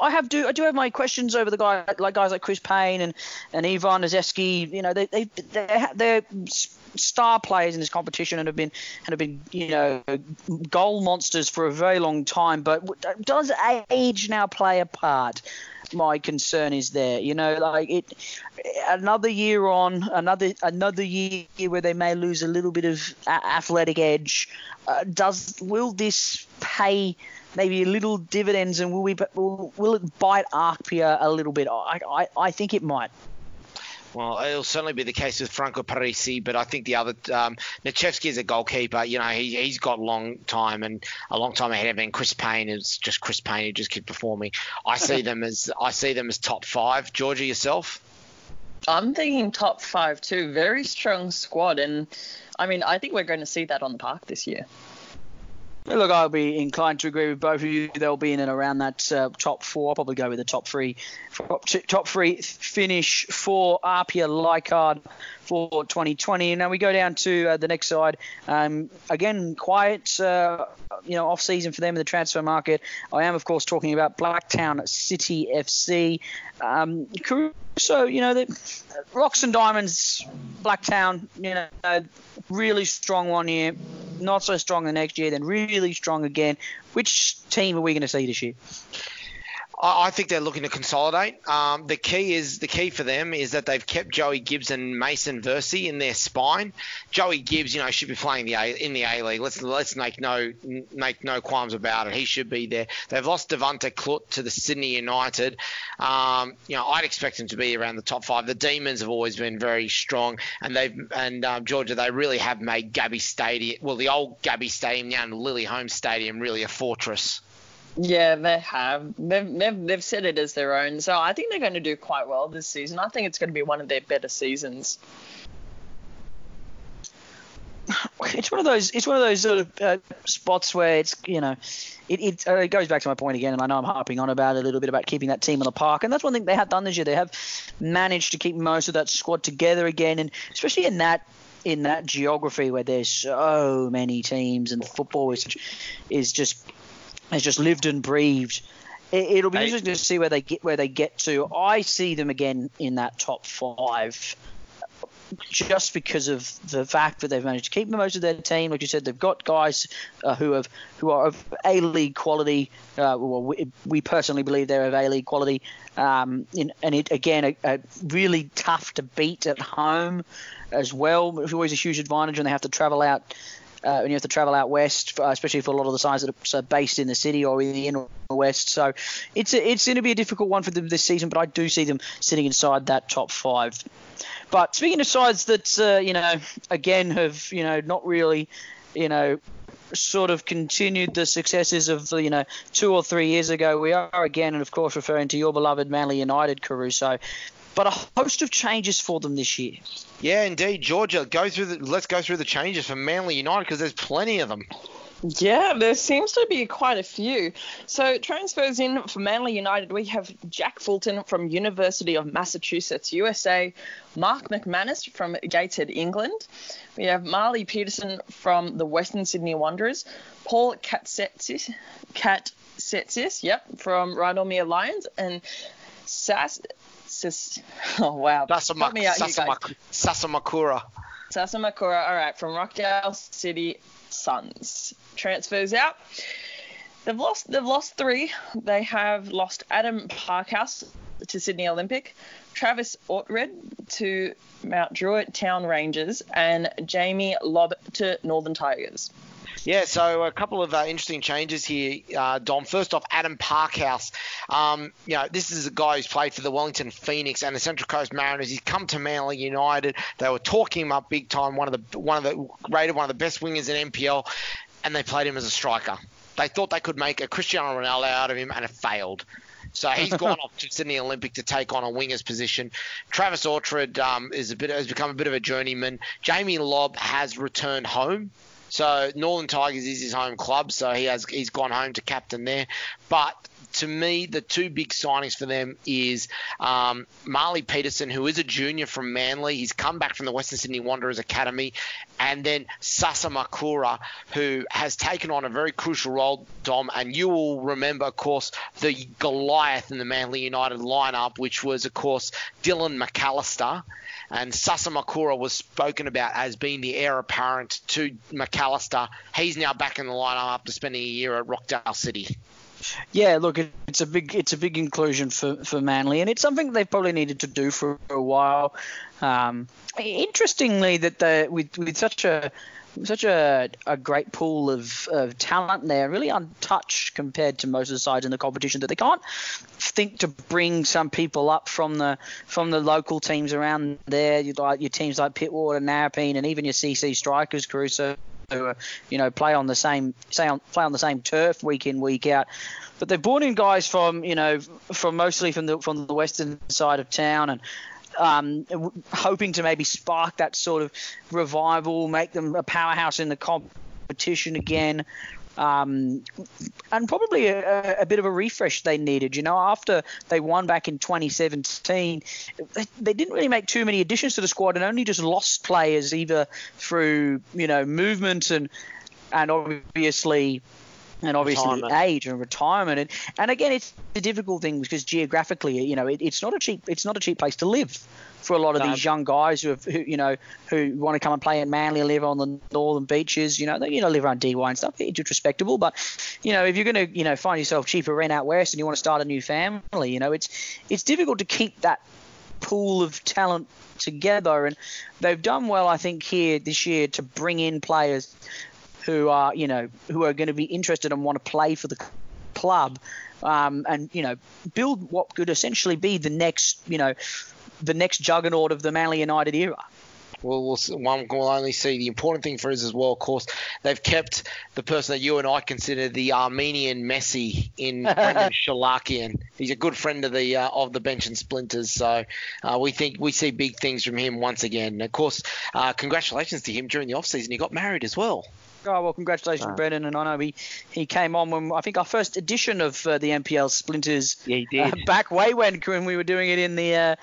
I have do I do have my questions over the guy like guys like Chris Payne and and Ivan Necevski. You know, they they they're, they're star players in this competition and have been and have been you know goal monsters for a very long time. But does age now play a part? My concern is there. You know, like it, another year on, another another year where they may lose a little bit of athletic edge. Uh, does will this pay maybe a little dividends, and will we will, will it bite APIA a little bit? I, I I think it might. Well, it'll certainly be the case with Franco Parisi, but I think the other um, Necevski is a goalkeeper. You know, he, he's got a long time and a long time ahead of him. Chris Payne is just Chris Payne who just keeps performing. I see them as I see them as top five. Georgia, yourself? I'm thinking top five too. Very strong squad, and I mean, I think we're going to see that on the park this year. Look, I'll be inclined to agree with both of you. They'll be in and around that uh, top four. I'll probably go with the top three, top three finish for Apia Leichhardt for 2020. Now we go down to uh, the next side. Um, again, quiet, uh, you know, off season for them in the transfer market. I am, of course, talking about Blacktown City FC. Um, so you know, the Rocks and Diamonds, Blacktown, you know, really strong one year, not so strong the next year, then really strong again. Which team are we going to see this year? I think they're looking to consolidate. Um, the key is the key for them is that they've kept Joey Gibbs and Mason Versi in their spine. Joey Gibbs, you know, should be playing the A, in the A League. Let's let's make no make no qualms about it. He should be there. They've lost Devante Clut to the Sydney United. Um, you know, I'd expect him to be around the top five. The Demons have always been very strong, and they've and um, Georgia they really have made Gabby Stadium, well, the old Gabby Stadium now, and Lily Holmes Stadium, really a fortress. Yeah, they have. They've, they've, they've it as their own. So I think they're going to do quite well this season. I think it's going to be one of their better seasons. It's one of those. It's one of those sort of uh, spots where it's you know, it it, uh, it, goes back to my point again, and I know I'm harping on about it a little bit about keeping that team in the park, and that's one thing they have done this year. They have managed to keep most of that squad together again, and especially in that in that geography where there's so many teams and football is is just has just lived and breathed. It, will be interesting to see where they get where they get to. I see them again in that top five, just because of the fact that they've managed to keep most of their team. Like you said, they've got guys uh, who have who are of A League quality. Uh, well, we, we, personally believe they're of A League quality, um, in, and it again a, a really tough to beat at home as well. It's always a huge advantage when they have to travel out uh, when you have to travel out west, uh, especially for a lot of the sides that are based in the city or in the inner west. So it's a, it's going to be a difficult one for them this season, but I do see them sitting inside that top five. But speaking of sides that uh, you know again have you know not really you know sort of continued the successes of you know two or three years ago. We are again, and of course, referring to your beloved Manly United, Caruso but a host of changes for them this year. Yeah, indeed, Georgia. Go through the. Let's go through the changes for Manly United because there's plenty of them. Yeah, there seems to be quite a few. So transfers in for Manly United, we have Jack Fulton from University of Massachusetts, USA, Mark McManus from Gateshead, England. We have Marley Peterson from the Western Sydney Wanderers, Paul Katsetsis, Katsetsis, yep, from Rydalmere Lions, and Sass Sis, oh wow. Sasama, Sasama, Sasamakura. Sasamakura, all right, from Rockdale City Suns. Transfers out. They've lost they've lost three. They have lost Adam Parkhouse to Sydney Olympic, Travis Orchard to Mount Druitt Town Rangers, and Jamie Lobb to Northern Tigers. Yeah, so a couple of uh, interesting changes here, uh, Dom. First off, Adam Parkhouse. Um, you know, this is a guy who's played for the Wellington Phoenix and the Central Coast Mariners. He's come to Manly United. They were talking him up big time. One of the one of the rated one of the best wingers in NPL, and they played him as a striker. They thought they could make a Cristiano Ronaldo out of him, and it failed. So he's gone off to Sydney Olympic to take on a winger's position. Travis Orchard um, is a bit has become a bit of a journeyman. Jamie Lobb has returned home so Northern Tigers is his home club, so he has he's gone home to captain there. But to me, the two big signings for them is um, Marley Peterson, who is a junior from Manly. He's come back from the Western Sydney Wanderers Academy. And then Sasa Makura, who has taken on a very crucial role, Dom. And you will remember, of course, the Goliath in the Manly United lineup, which was, of course, Dylan McAllister and Sasamakura was spoken about as being the heir apparent to McAllister. He's now back in the lineup after spending a year at Rockdale City. Yeah, look, it's a big it's a big inclusion for, for Manly, and it's something they've probably needed to do for a while. Um, interestingly, that the with with such a such a, a great pool of, of talent there, really untouched compared to most of the sides in the competition. That they can't think to bring some people up from the from the local teams around there, you like your teams like Pittwater, Narrabeen, and even your CC Strikers, Caruso, who are, you know play on the same say on, play on the same turf week in week out. But they've brought in guys from you know from mostly from the from the western side of town and um, hoping to maybe spark that sort of revival, make them a powerhouse in the competition again. Um, and probably a, a, bit of a refresh they needed. You know, after they won back in 2017, they, they, didn't really make too many additions to the squad and only just lost players either through you know movement and and obviously and obviously retirement. age and retirement and, and again it's a difficult thing because geographically you know it, it's not a cheap it's not a cheap place to live for a lot of no. these young guys who have who, you know who want to come and play in Manly live on the northern beaches you know they you know live around DY and stuff it's respectable but you know if you're going to you know find yourself cheaper rent out west and you want to start a new family you know it's it's difficult to keep that pool of talent together and they've done well I think here this year to bring in players who are you know who are going to be interested and want to play for the club, um, and you know build what could essentially be the next you know the next juggernaut of the Manly United era. Well, we'll one will only see. The important thing for us as well, of course, they've kept the person that you and I consider the Armenian Messi in Brendan Shalakian. He's a good friend of the uh, of the bench and splinters. So uh, we think we see big things from him once again. And of course, uh, congratulations to him during the off season. He got married as well. Oh well, congratulations, Brendan. And I know he, he came on when I think our first edition of uh, the NPL Splinters. Yeah, he did. Uh, back way when when we were doing it in the uh,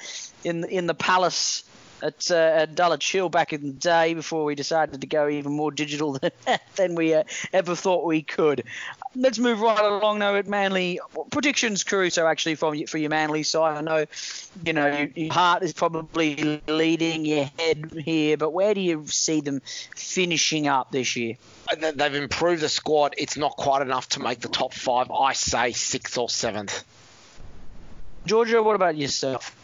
in in the Palace at, uh, at Dulwich Hill back in the day before we decided to go even more digital than, than we uh, ever thought we could. Let's move right along now at Manly. Predictions, Caruso, actually, from for your Manly side. I know, you know, your heart is probably leading your head here, but where do you see them finishing up this year? They've improved the squad. It's not quite enough to make the top five. I say sixth or seventh. Georgia, what about yourself?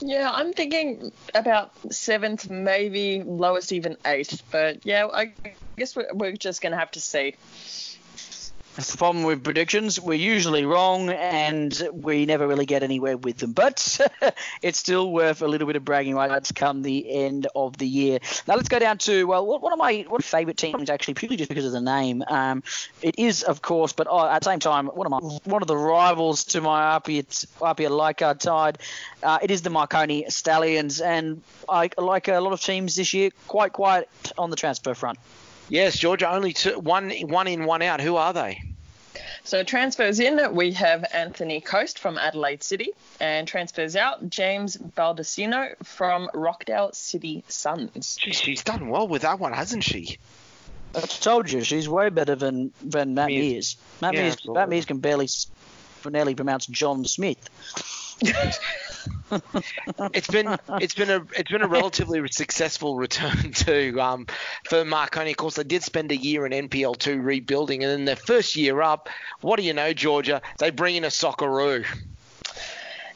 Yeah, I'm thinking about seventh, maybe lowest even eighth. But yeah, I guess we're, we're just going to have to see. That's the problem with predictions. We're usually wrong and we never really get anywhere with them. But it's still worth a little bit of bragging rights come the end of the year. Now let's go down to, well, one of my one of favourite teams, actually, purely just because of the name. Um, it is, of course, but oh, at the same time, one of my one of the rivals to my Apia, Apia Leichhardt tide. Uh, it is the Marconi Stallions. And I, like a lot of teams this year, quite quiet on the transfer front. Yes, Georgia, only two, one, one in, one out. Who are they? So transfers in, we have Anthony Coast from Adelaide City, and transfers out, James Baldacino from Rockdale City Suns. She's, she's done well with that one, hasn't she? I told you, she's way better than, than Matt Mears. Matt, yeah, Mears, Matt Mears can barely, barely pronounce John Smith. it's been it's been a it's been a relatively successful return to um, for Marconi. Of course, they did spend a year in NPL two rebuilding, and then their first year up, what do you know, Georgia? They bring in a Socceroo.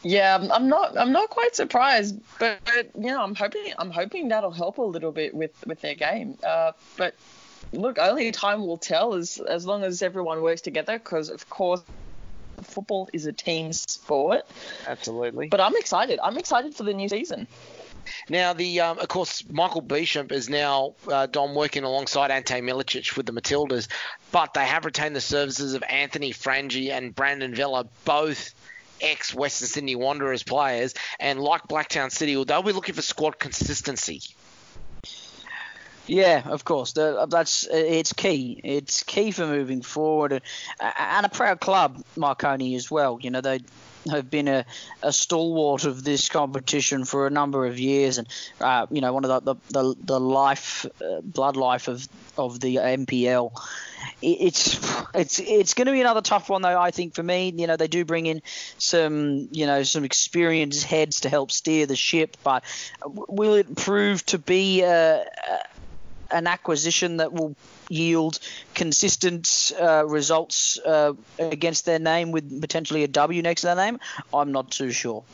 Yeah, I'm not. I'm not quite surprised, but, but you know, I'm hoping. I'm hoping that'll help a little bit with with their game. Uh, but look, only time will tell. As as long as everyone works together, because of course football is a team sport. Absolutely. But I'm excited. I'm excited for the new season. Now, the um, of course, Michael Bishop is now uh, Dom working alongside Ante Milicic with the Matildas, but they have retained the services of Anthony Frangi and Brandon Vella, both ex Western Sydney Wanderers players, and like Blacktown City, they'll be looking for squad consistency. Yeah, of course. Uh, that's uh, it's key. It's key for moving forward, uh, and a proud club, Marconi as well. You know they have been a, a stalwart of this competition for a number of years, and uh, you know one of the the, the, the life, uh, blood life of of the NPL. It's it's it's going to be another tough one though. I think for me, you know, they do bring in some you know some experienced heads to help steer the ship, but will it prove to be a, an acquisition that will yield consistent uh, results uh, against their name with potentially a W next to their name? I'm not too sure.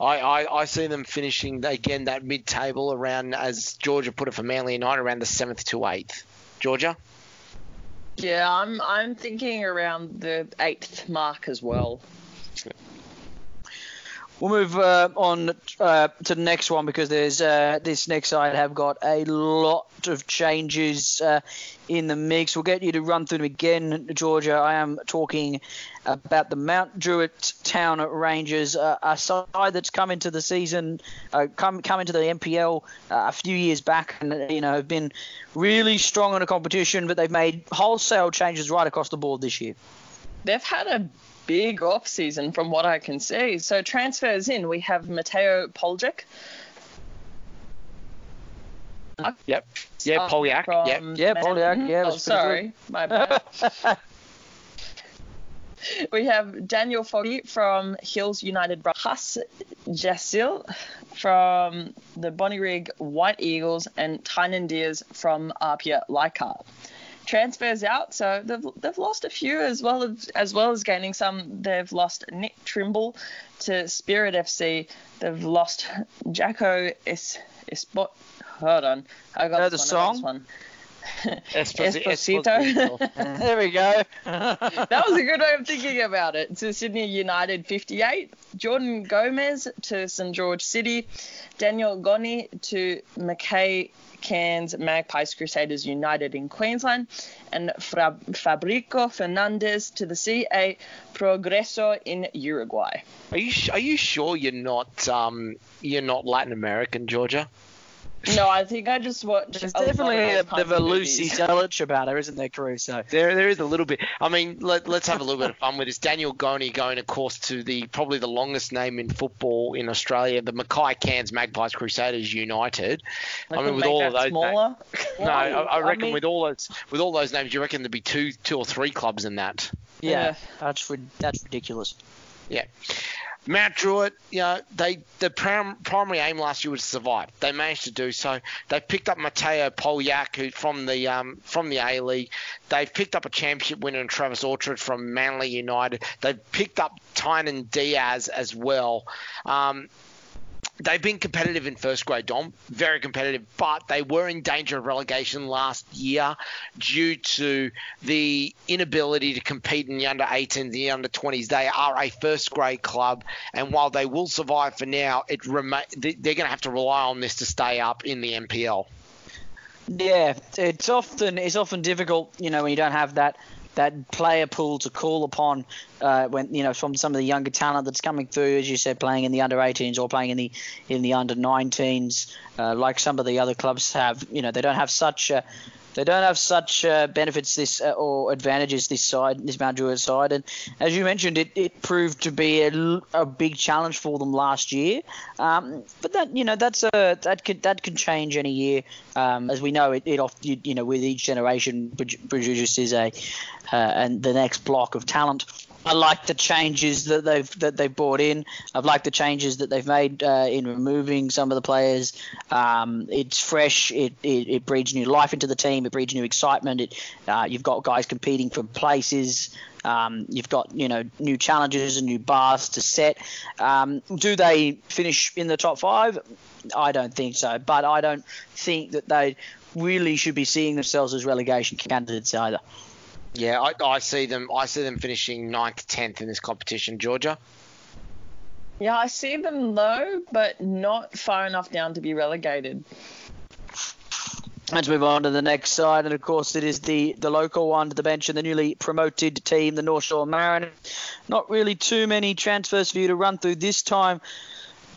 I, I, I see them finishing again that mid-table around, as Georgia put it for Manly United, around the seventh to eighth. Georgia. Yeah, I'm I'm thinking around the eighth mark as well. We'll move uh, on uh, to the next one because there's uh, this next side have got a lot of changes uh, in the mix. We'll get you to run through them again, Georgia. I am talking about the Mount Druitt Town Rangers, uh, a side that's come into the season, uh, come come into the NPL a few years back, and you know have been really strong in the competition, but they've made wholesale changes right across the board this year. They've had a big off season from what I can see. So transfers in, we have Mateo Poljak. Yep. Yeah, Uh, Polyak. Yep. Yeah, Polyak, yeah, Oh, sorry, my bad. we have Daniel Foggy from Hills United. Has Jasil from the Bonnyrigg White Eagles and Tynan Diaz from Apia Leichhardt. Transfers out, so they've, they've lost a few as well as as well as gaining some. They've lost Nick Trimble to Spirit FC. They've lost Jacko Es, Espot. Hold on, I got Know the one, I got song? one. Esposi- Esposito. Esposito. there we go. that was a good way of thinking about it. To Sydney United 58, Jordan Gomez to St George City, Daniel Goni to Mackay Cairns Magpies Crusaders United in Queensland, and Fra- Fabrico Fernandez to the CA Progreso in Uruguay. Are you are you sure you're not um you're not Latin American, Georgia? No, I think I just watched. There's a lot of definitely those a kinds bit of a Lucy. Zelic about her, isn't there, Caruso? There, there is a little bit. I mean, let, let's have a little bit of fun with this. Daniel Goni going, of course, to the probably the longest name in football in Australia, the Mackay Cairns Magpies Crusaders United. Like, I mean, with make all that of those. smaller. No, I, I I reckon mean- with all those with all those names, you reckon there'd be two two or three clubs in that. Yeah, Yeah. that's that's ridiculous. Yeah. Mount Druitt, you know, they the prim, primary aim last year was to survive. They managed to do so. They picked up Mateo Polyak, who from the um, from the A League. They've picked up a championship winner in Travis Orchard from Manly United. They've picked up Tynan Diaz as well. Um, they've been competitive in first grade, Dom, very competitive, but they were in danger of relegation last year due to the inability to compete in the under 18s, the under 20s. They are a first grade club, and while they will survive for now, it remain they're going to have to rely on this to stay up in the NPL. Yeah, it's often it's often difficult, you know, when you don't have that that player pool to call upon uh, when you know from some of the younger talent that's coming through, as you said, playing in the under 18s or playing in the in the under 19s, uh, like some of the other clubs have. You know, they don't have such. They don't have such uh, benefits this uh, or advantages this side, this Mount Druitt side, and as you mentioned, it, it proved to be a, a big challenge for them last year. Um, but that you know that's a that could that can change any year, um, as we know it, it oft, you, you know with each generation produ- produces a uh, and the next block of talent. I like the changes that they've that they've brought in. I've liked the changes that they've made uh, in removing some of the players. Um, it's fresh. It, it, it breeds new life into the team. It breeds new excitement. It uh, you've got guys competing for places. Um, you've got you know new challenges and new bars to set. Um, do they finish in the top five? I don't think so. But I don't think that they really should be seeing themselves as relegation candidates either. Yeah, I, I see them. I see them finishing ninth, tenth in this competition. Georgia. Yeah, I see them low, but not far enough down to be relegated. Let's move on to the next side, and of course, it is the, the local one to the bench and the newly promoted team, the North Shore Mariners. Not really too many transfers for you to run through this time,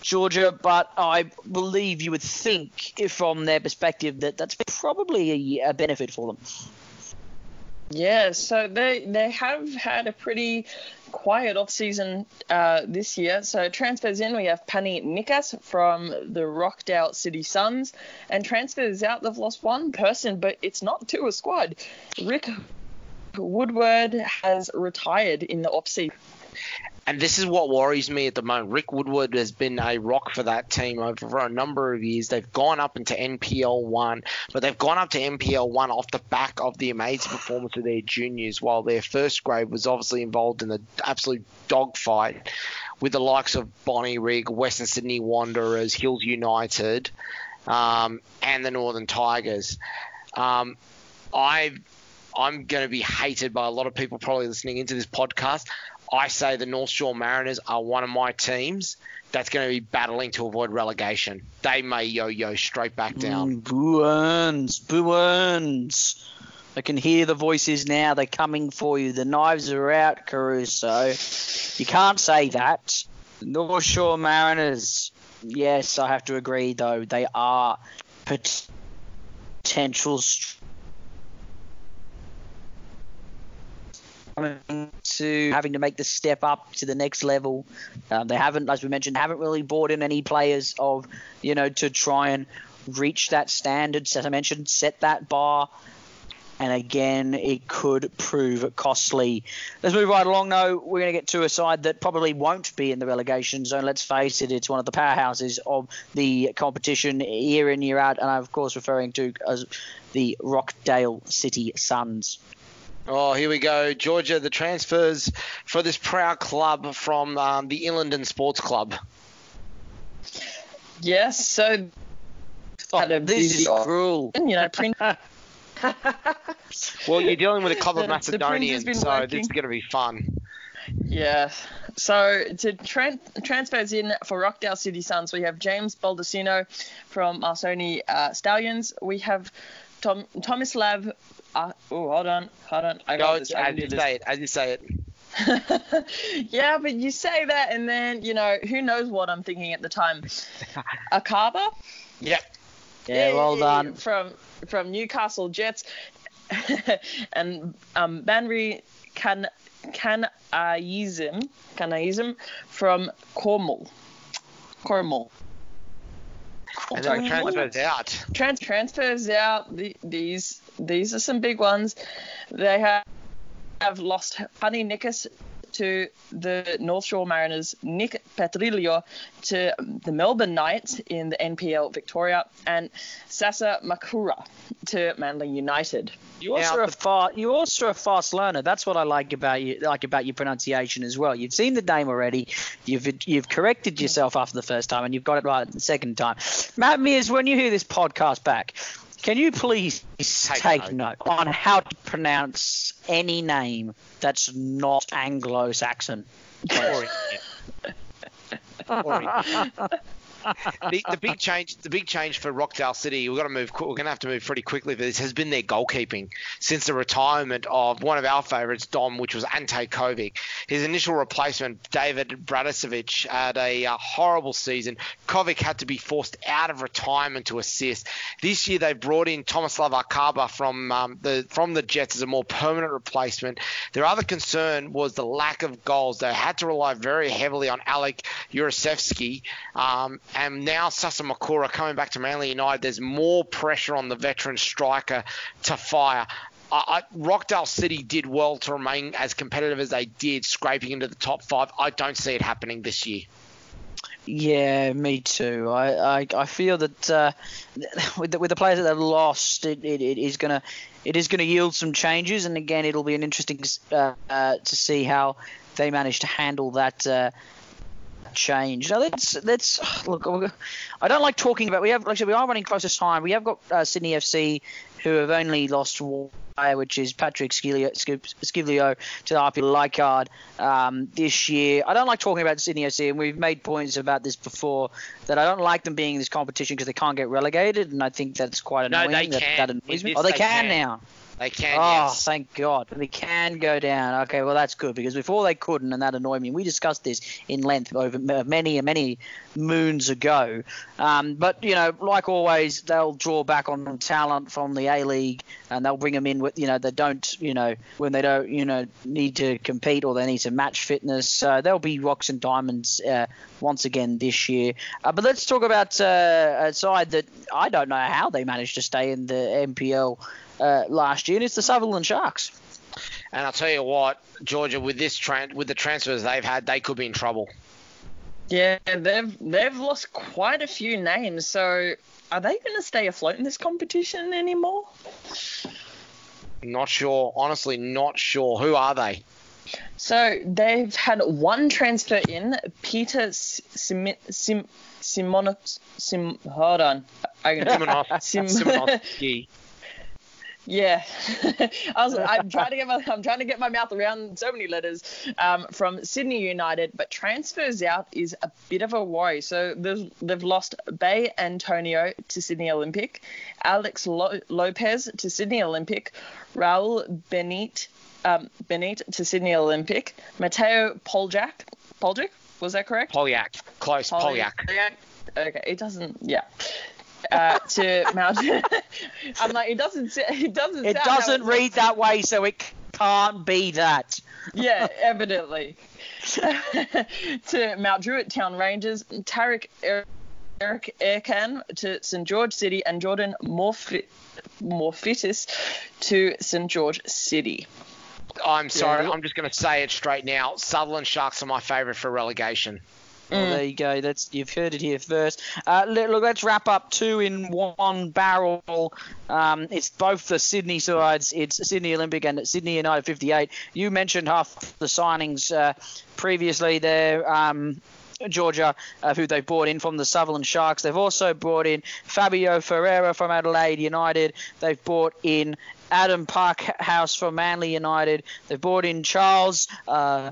Georgia, but I believe you would think, if from their perspective, that that's probably a, a benefit for them. Yeah, so they they have had a pretty quiet off season uh, this year. So transfers in, we have Pani Nikas from the Rockdale City Suns, and transfers out, they've lost one person, but it's not to a squad. Rick Woodward has retired in the off season. And this is what worries me at the moment. Rick Woodward has been a rock for that team over a number of years. They've gone up into NPL one, but they've gone up to NPL one off the back of the amazing performance of their juniors, while their first grade was obviously involved in the absolute dogfight with the likes of Bonnie Bonnyrigg, Western Sydney Wanderers, Hills United, um, and the Northern Tigers. Um, I I'm going to be hated by a lot of people probably listening into this podcast. I say the North Shore Mariners are one of my teams that's going to be battling to avoid relegation. They may yo-yo straight back down. Mm, Bruins, Bruins. I can hear the voices now. They're coming for you. The knives are out, Caruso. You can't say that. North Shore Mariners. Yes, I have to agree, though. They are potential to having to make the step up to the next level. Um, they haven't, as we mentioned, haven't really brought in any players of, you know, to try and reach that standard. As I mentioned, set that bar. And again, it could prove costly. Let's move right along, though. We're going to get to a side that probably won't be in the relegation zone. Let's face it, it's one of the powerhouses of the competition year in, year out. And I'm, of course, referring to as the Rockdale City Suns. Oh, here we go. Georgia, the transfers for this proud club from um, the Ilinden Sports Club. Yes, so oh, this is cruel. You know, print. well, you're dealing with a club of Macedonians, so working. this is going to be fun. Yeah. So to tra- transfers in for Rockdale City Suns, we have James Baldacino from Marconi uh, Stallions. We have Tom Tomislav uh, oh, hold on, hold on. I got this. I as you this. say it. As you say it. yeah, but you say that, and then you know who knows what I'm thinking at the time. Akaba. Yep. Yeah, well done. From from Newcastle Jets, and um, Banri Can Kanaism Kanaism from Cornwall. Cornwall. And then transfers out. Trans- transfers out. The, these these are some big ones. They have, have lost Honey Nikas to the North Shore Mariners, Nick Petrillo to the Melbourne Knights in the NPL Victoria, and Sasa Makura to Manly United. You also a fast, you also a fast learner. That's what I like about you, like about your pronunciation as well. You've seen the name already. You've you've corrected yourself after the first time, and you've got it right the second time. Matt Mears, when you hear this podcast back, can you please take, take note. note on how to pronounce any name that's not Anglo-Saxon? the, the, big change, the big change for Rockdale City, we've got to move. We're going to have to move pretty quickly for this. Has been their goalkeeping since the retirement of one of our favourites, Dom, which was Ante Covic. His initial replacement, David Bradicevic, had a uh, horrible season. Covic had to be forced out of retirement to assist. This year they brought in Tomislav Akaba from um, the from the Jets as a more permanent replacement. Their other concern was the lack of goals. They had to rely very heavily on Alec Jurasevsky. Um, and now Sasa Makura coming back to Manly United, there's more pressure on the veteran striker to fire. I, Rockdale City did well to remain as competitive as they did, scraping into the top five. I don't see it happening this year. Yeah, me too. I, I, I feel that uh, with the, with the players that they've lost, it, it, it is gonna it is gonna yield some changes, and again, it'll be an interesting uh, uh, to see how they manage to handle that uh, change. Now let's let's look. I don't like talking about. We have actually we are running close to time. We have got uh, Sydney FC who have only lost one which is Patrick Skivio, to the APIA Leichhardt um, this year. I don't like talking about Sydney FC, and we've made points about this before that I don't like them being in this competition because they can't get relegated, and I think that's quite annoying. No, they that, can. That annoys me. Oh, they, they can, can now. They can. Oh, yes. thank God. They can go down. Okay, well that's good because before they couldn't, and that annoyed me. We discussed this in length over many, and many moons ago. Um, but you know, like always, they'll draw back on talent from the A League, and they'll bring them in with you know they don't you know when they don't you know need to compete or they need to match fitness. So they'll be rocks and diamonds uh, once again this year. Uh, but let's talk about uh, a side that I don't know how they managed to stay in the NPL uh, last year, and it's the Sutherland Sharks. And I'll tell you what, Georgia, with this tran- with the transfers they've had, they could be in trouble. Yeah, they've they've lost quite a few names. So are they going to stay afloat in this competition anymore? Not sure. Honestly, not sure. Who are they? So they've had one transfer in, Peter Sim Sim Simon Sim. Hold on, I Simonoff, Sim- Simonovsky. Yeah, I was. I'm trying to get my. I'm trying to get my mouth around so many letters. Um, from Sydney United, but transfers out is a bit of a worry. So they've lost Bay Antonio to Sydney Olympic, Alex Lo- Lopez to Sydney Olympic, Raul Benit um, Benit to Sydney Olympic, Mateo Poljak. Poljak was that correct? Polyak, close. Polyak. Polyak. Okay, it doesn't. Yeah uh, to Mount. I'm like, it doesn't. It doesn't. It doesn't read that way, so it can't be that. Yeah, evidently. to Mount Druitt Town Rangers, Tarek Eric Erkan to St George City, and Jordan Morfi- Morfitis to St George City. I'm sorry, yeah. I'm just going to say it straight now. Sutherland Sharks are my favourite for relegation. Well, mm. there you go. That's you've heard it here first. Uh, look, let's wrap up two in one barrel. Um, it's both the Sydney sides. It's Sydney Olympic and Sydney United 58. You mentioned half the signings uh, previously there. Um, Georgia, uh, who they brought in from the Sutherland Sharks. They've also brought in Fabio Ferreira from Adelaide United. They've brought in Adam Parkhouse from Manly United. They've brought in Charles uh,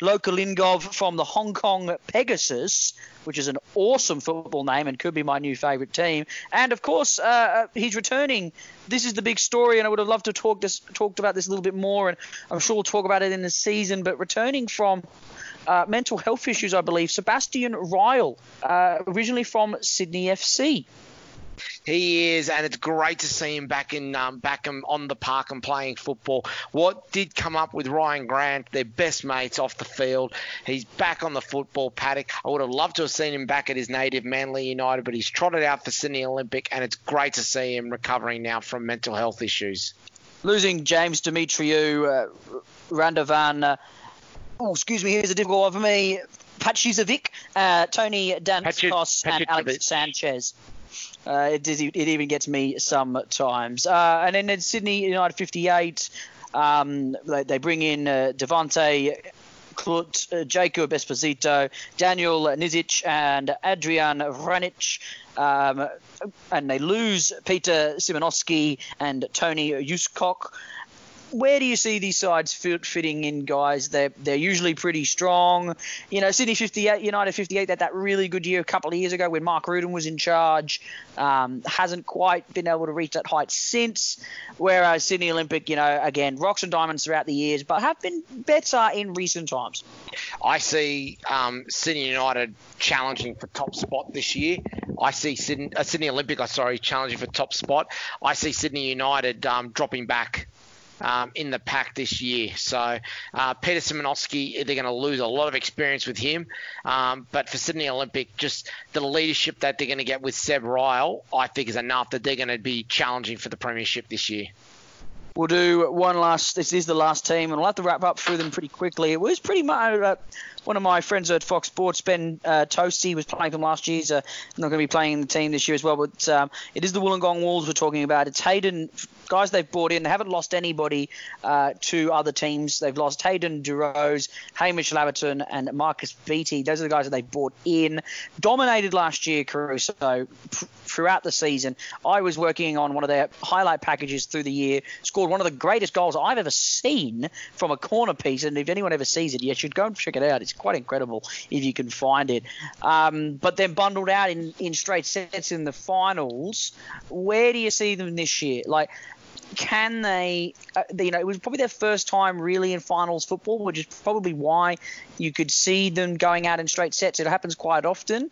Lokolingoy from the Hong Kong Pegasus, which is an awesome football name and could be my new favourite team. And of course, uh, uh, he's returning. This is the big story, and I would have loved to talk this talked about this a little bit more, and I'm sure we'll talk about it in the season. But returning from uh, mental health issues, I believe, Sebastian Ryall, uh, originally from Sydney FC. He is, and it's great to see him back in um, back on the park and playing football. What did come up with Ryan Grant, their best mates off the field. He's back on the football paddock. I would have loved to have seen him back at his native Manly United, but he's trotted out for Sydney Olympic, and it's great to see him recovering now from mental health issues. Losing James Demetriou, uh, Randavan. Uh, oh, excuse me, here's a difficult one for me. Pachizovic, uh, Tony Danskos, and Alex Sanchez. Uh, it, it, even gets me sometimes. Uh, and then in Sydney United 58, um, they, they, bring in uh, Devante Clut, uh, Jacob Esposito, Daniel Nizic, and Adrian Vranic. Um, and they lose Peter Simonowski and Tony Yuskok where do you see these sides fit, fitting in, guys? They're they're usually pretty strong. You know, Sydney 58, United 58, that that really good year a couple of years ago when Mark Rudan was in charge. Um, hasn't quite been able to reach that height since. Whereas Sydney Olympic, you know, again, rocks and diamonds throughout the years, but have been better in recent times. I see um, Sydney United challenging for top spot this year. I see Sydney, uh, Sydney Olympic, I sorry, challenging for top spot. I see Sydney United um, dropping back um, in the pack this year. So uh, Peter Simonowski, they're going to lose a lot of experience with him. Um, but for Sydney Olympic, just the leadership that they're going to get with Seb Ryall, I think is enough that they're going to be challenging for the premiership this year. We'll do one last. This is the last team, and we'll have to wrap up through them pretty quickly. It was pretty much uh, one of my friends at Fox Sports, Ben uh, Toasty, was playing them last year. So not going to be playing in the team this year as well. But um, it is the Wollongong Wolves we're talking about. It's Hayden guys they've brought in. They haven't lost anybody uh, to other teams. They've lost Hayden Durose, Hamish Laverton, and Marcus Beattie. Those are the guys that they brought in. Dominated last year, Caruso, throughout the season. I was working on one of their highlight packages through the year. Scored one of the greatest goals I've ever seen from a corner piece. And if anyone ever sees it, you should go and check it out. It's quite incredible if you can find it. Um, but then bundled out in, in straight sets in the finals. Where do you see them this year? Like, can they, uh, you know, it was probably their first time really in finals football, which is probably why you could see them going out in straight sets. It happens quite often.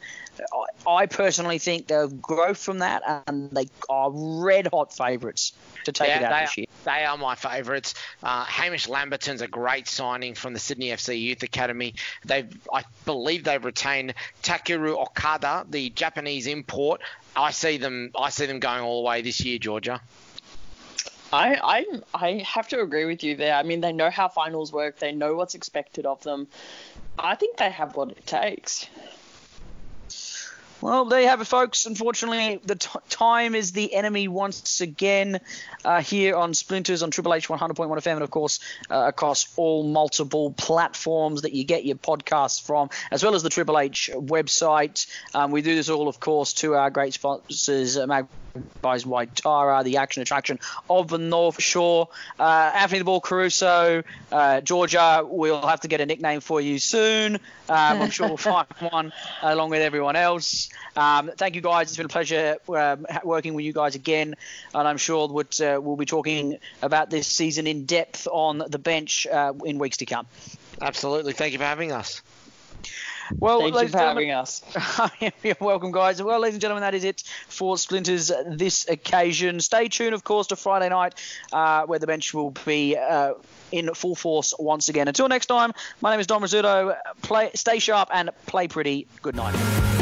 I personally think they'll grow from that, and they are red hot favourites to take yeah, it out this year. They are my favourites. Uh, Hamish Lamberton's a great signing from the Sydney FC Youth Academy. They've, I believe, they've retained Takeru Okada, the Japanese import. I see them. I see them going all the way this year, Georgia. I, I I have to agree with you there. I mean, they know how finals work. They know what's expected of them. I think they have what it takes. Well, there you have it, folks. Unfortunately, the t- time is the enemy once again uh, here on Splinters on Triple H 100.1 FM, and of course, uh, across all multiple platforms that you get your podcasts from, as well as the Triple H website. Um, we do this all, of course, to our great sponsors, uh, Magpies Waitara, the action attraction of the North Shore. Uh, Anthony the Ball Caruso, uh, Georgia, we'll have to get a nickname for you soon. Um, I'm sure we'll find one along with everyone else. Um, thank you guys. It's been a pleasure um, working with you guys again, and I'm sure that uh, we'll be talking about this season in depth on the bench uh, in weeks to come. Absolutely. Thank you for having us. Well, Thank you for having us. You're welcome, guys. Well, ladies and gentlemen, that is it for Splinters this occasion. Stay tuned, of course, to Friday night, uh, where the bench will be uh, in full force once again. Until next time, my name is Don Rizzuto. Play, stay sharp and play pretty. Good night.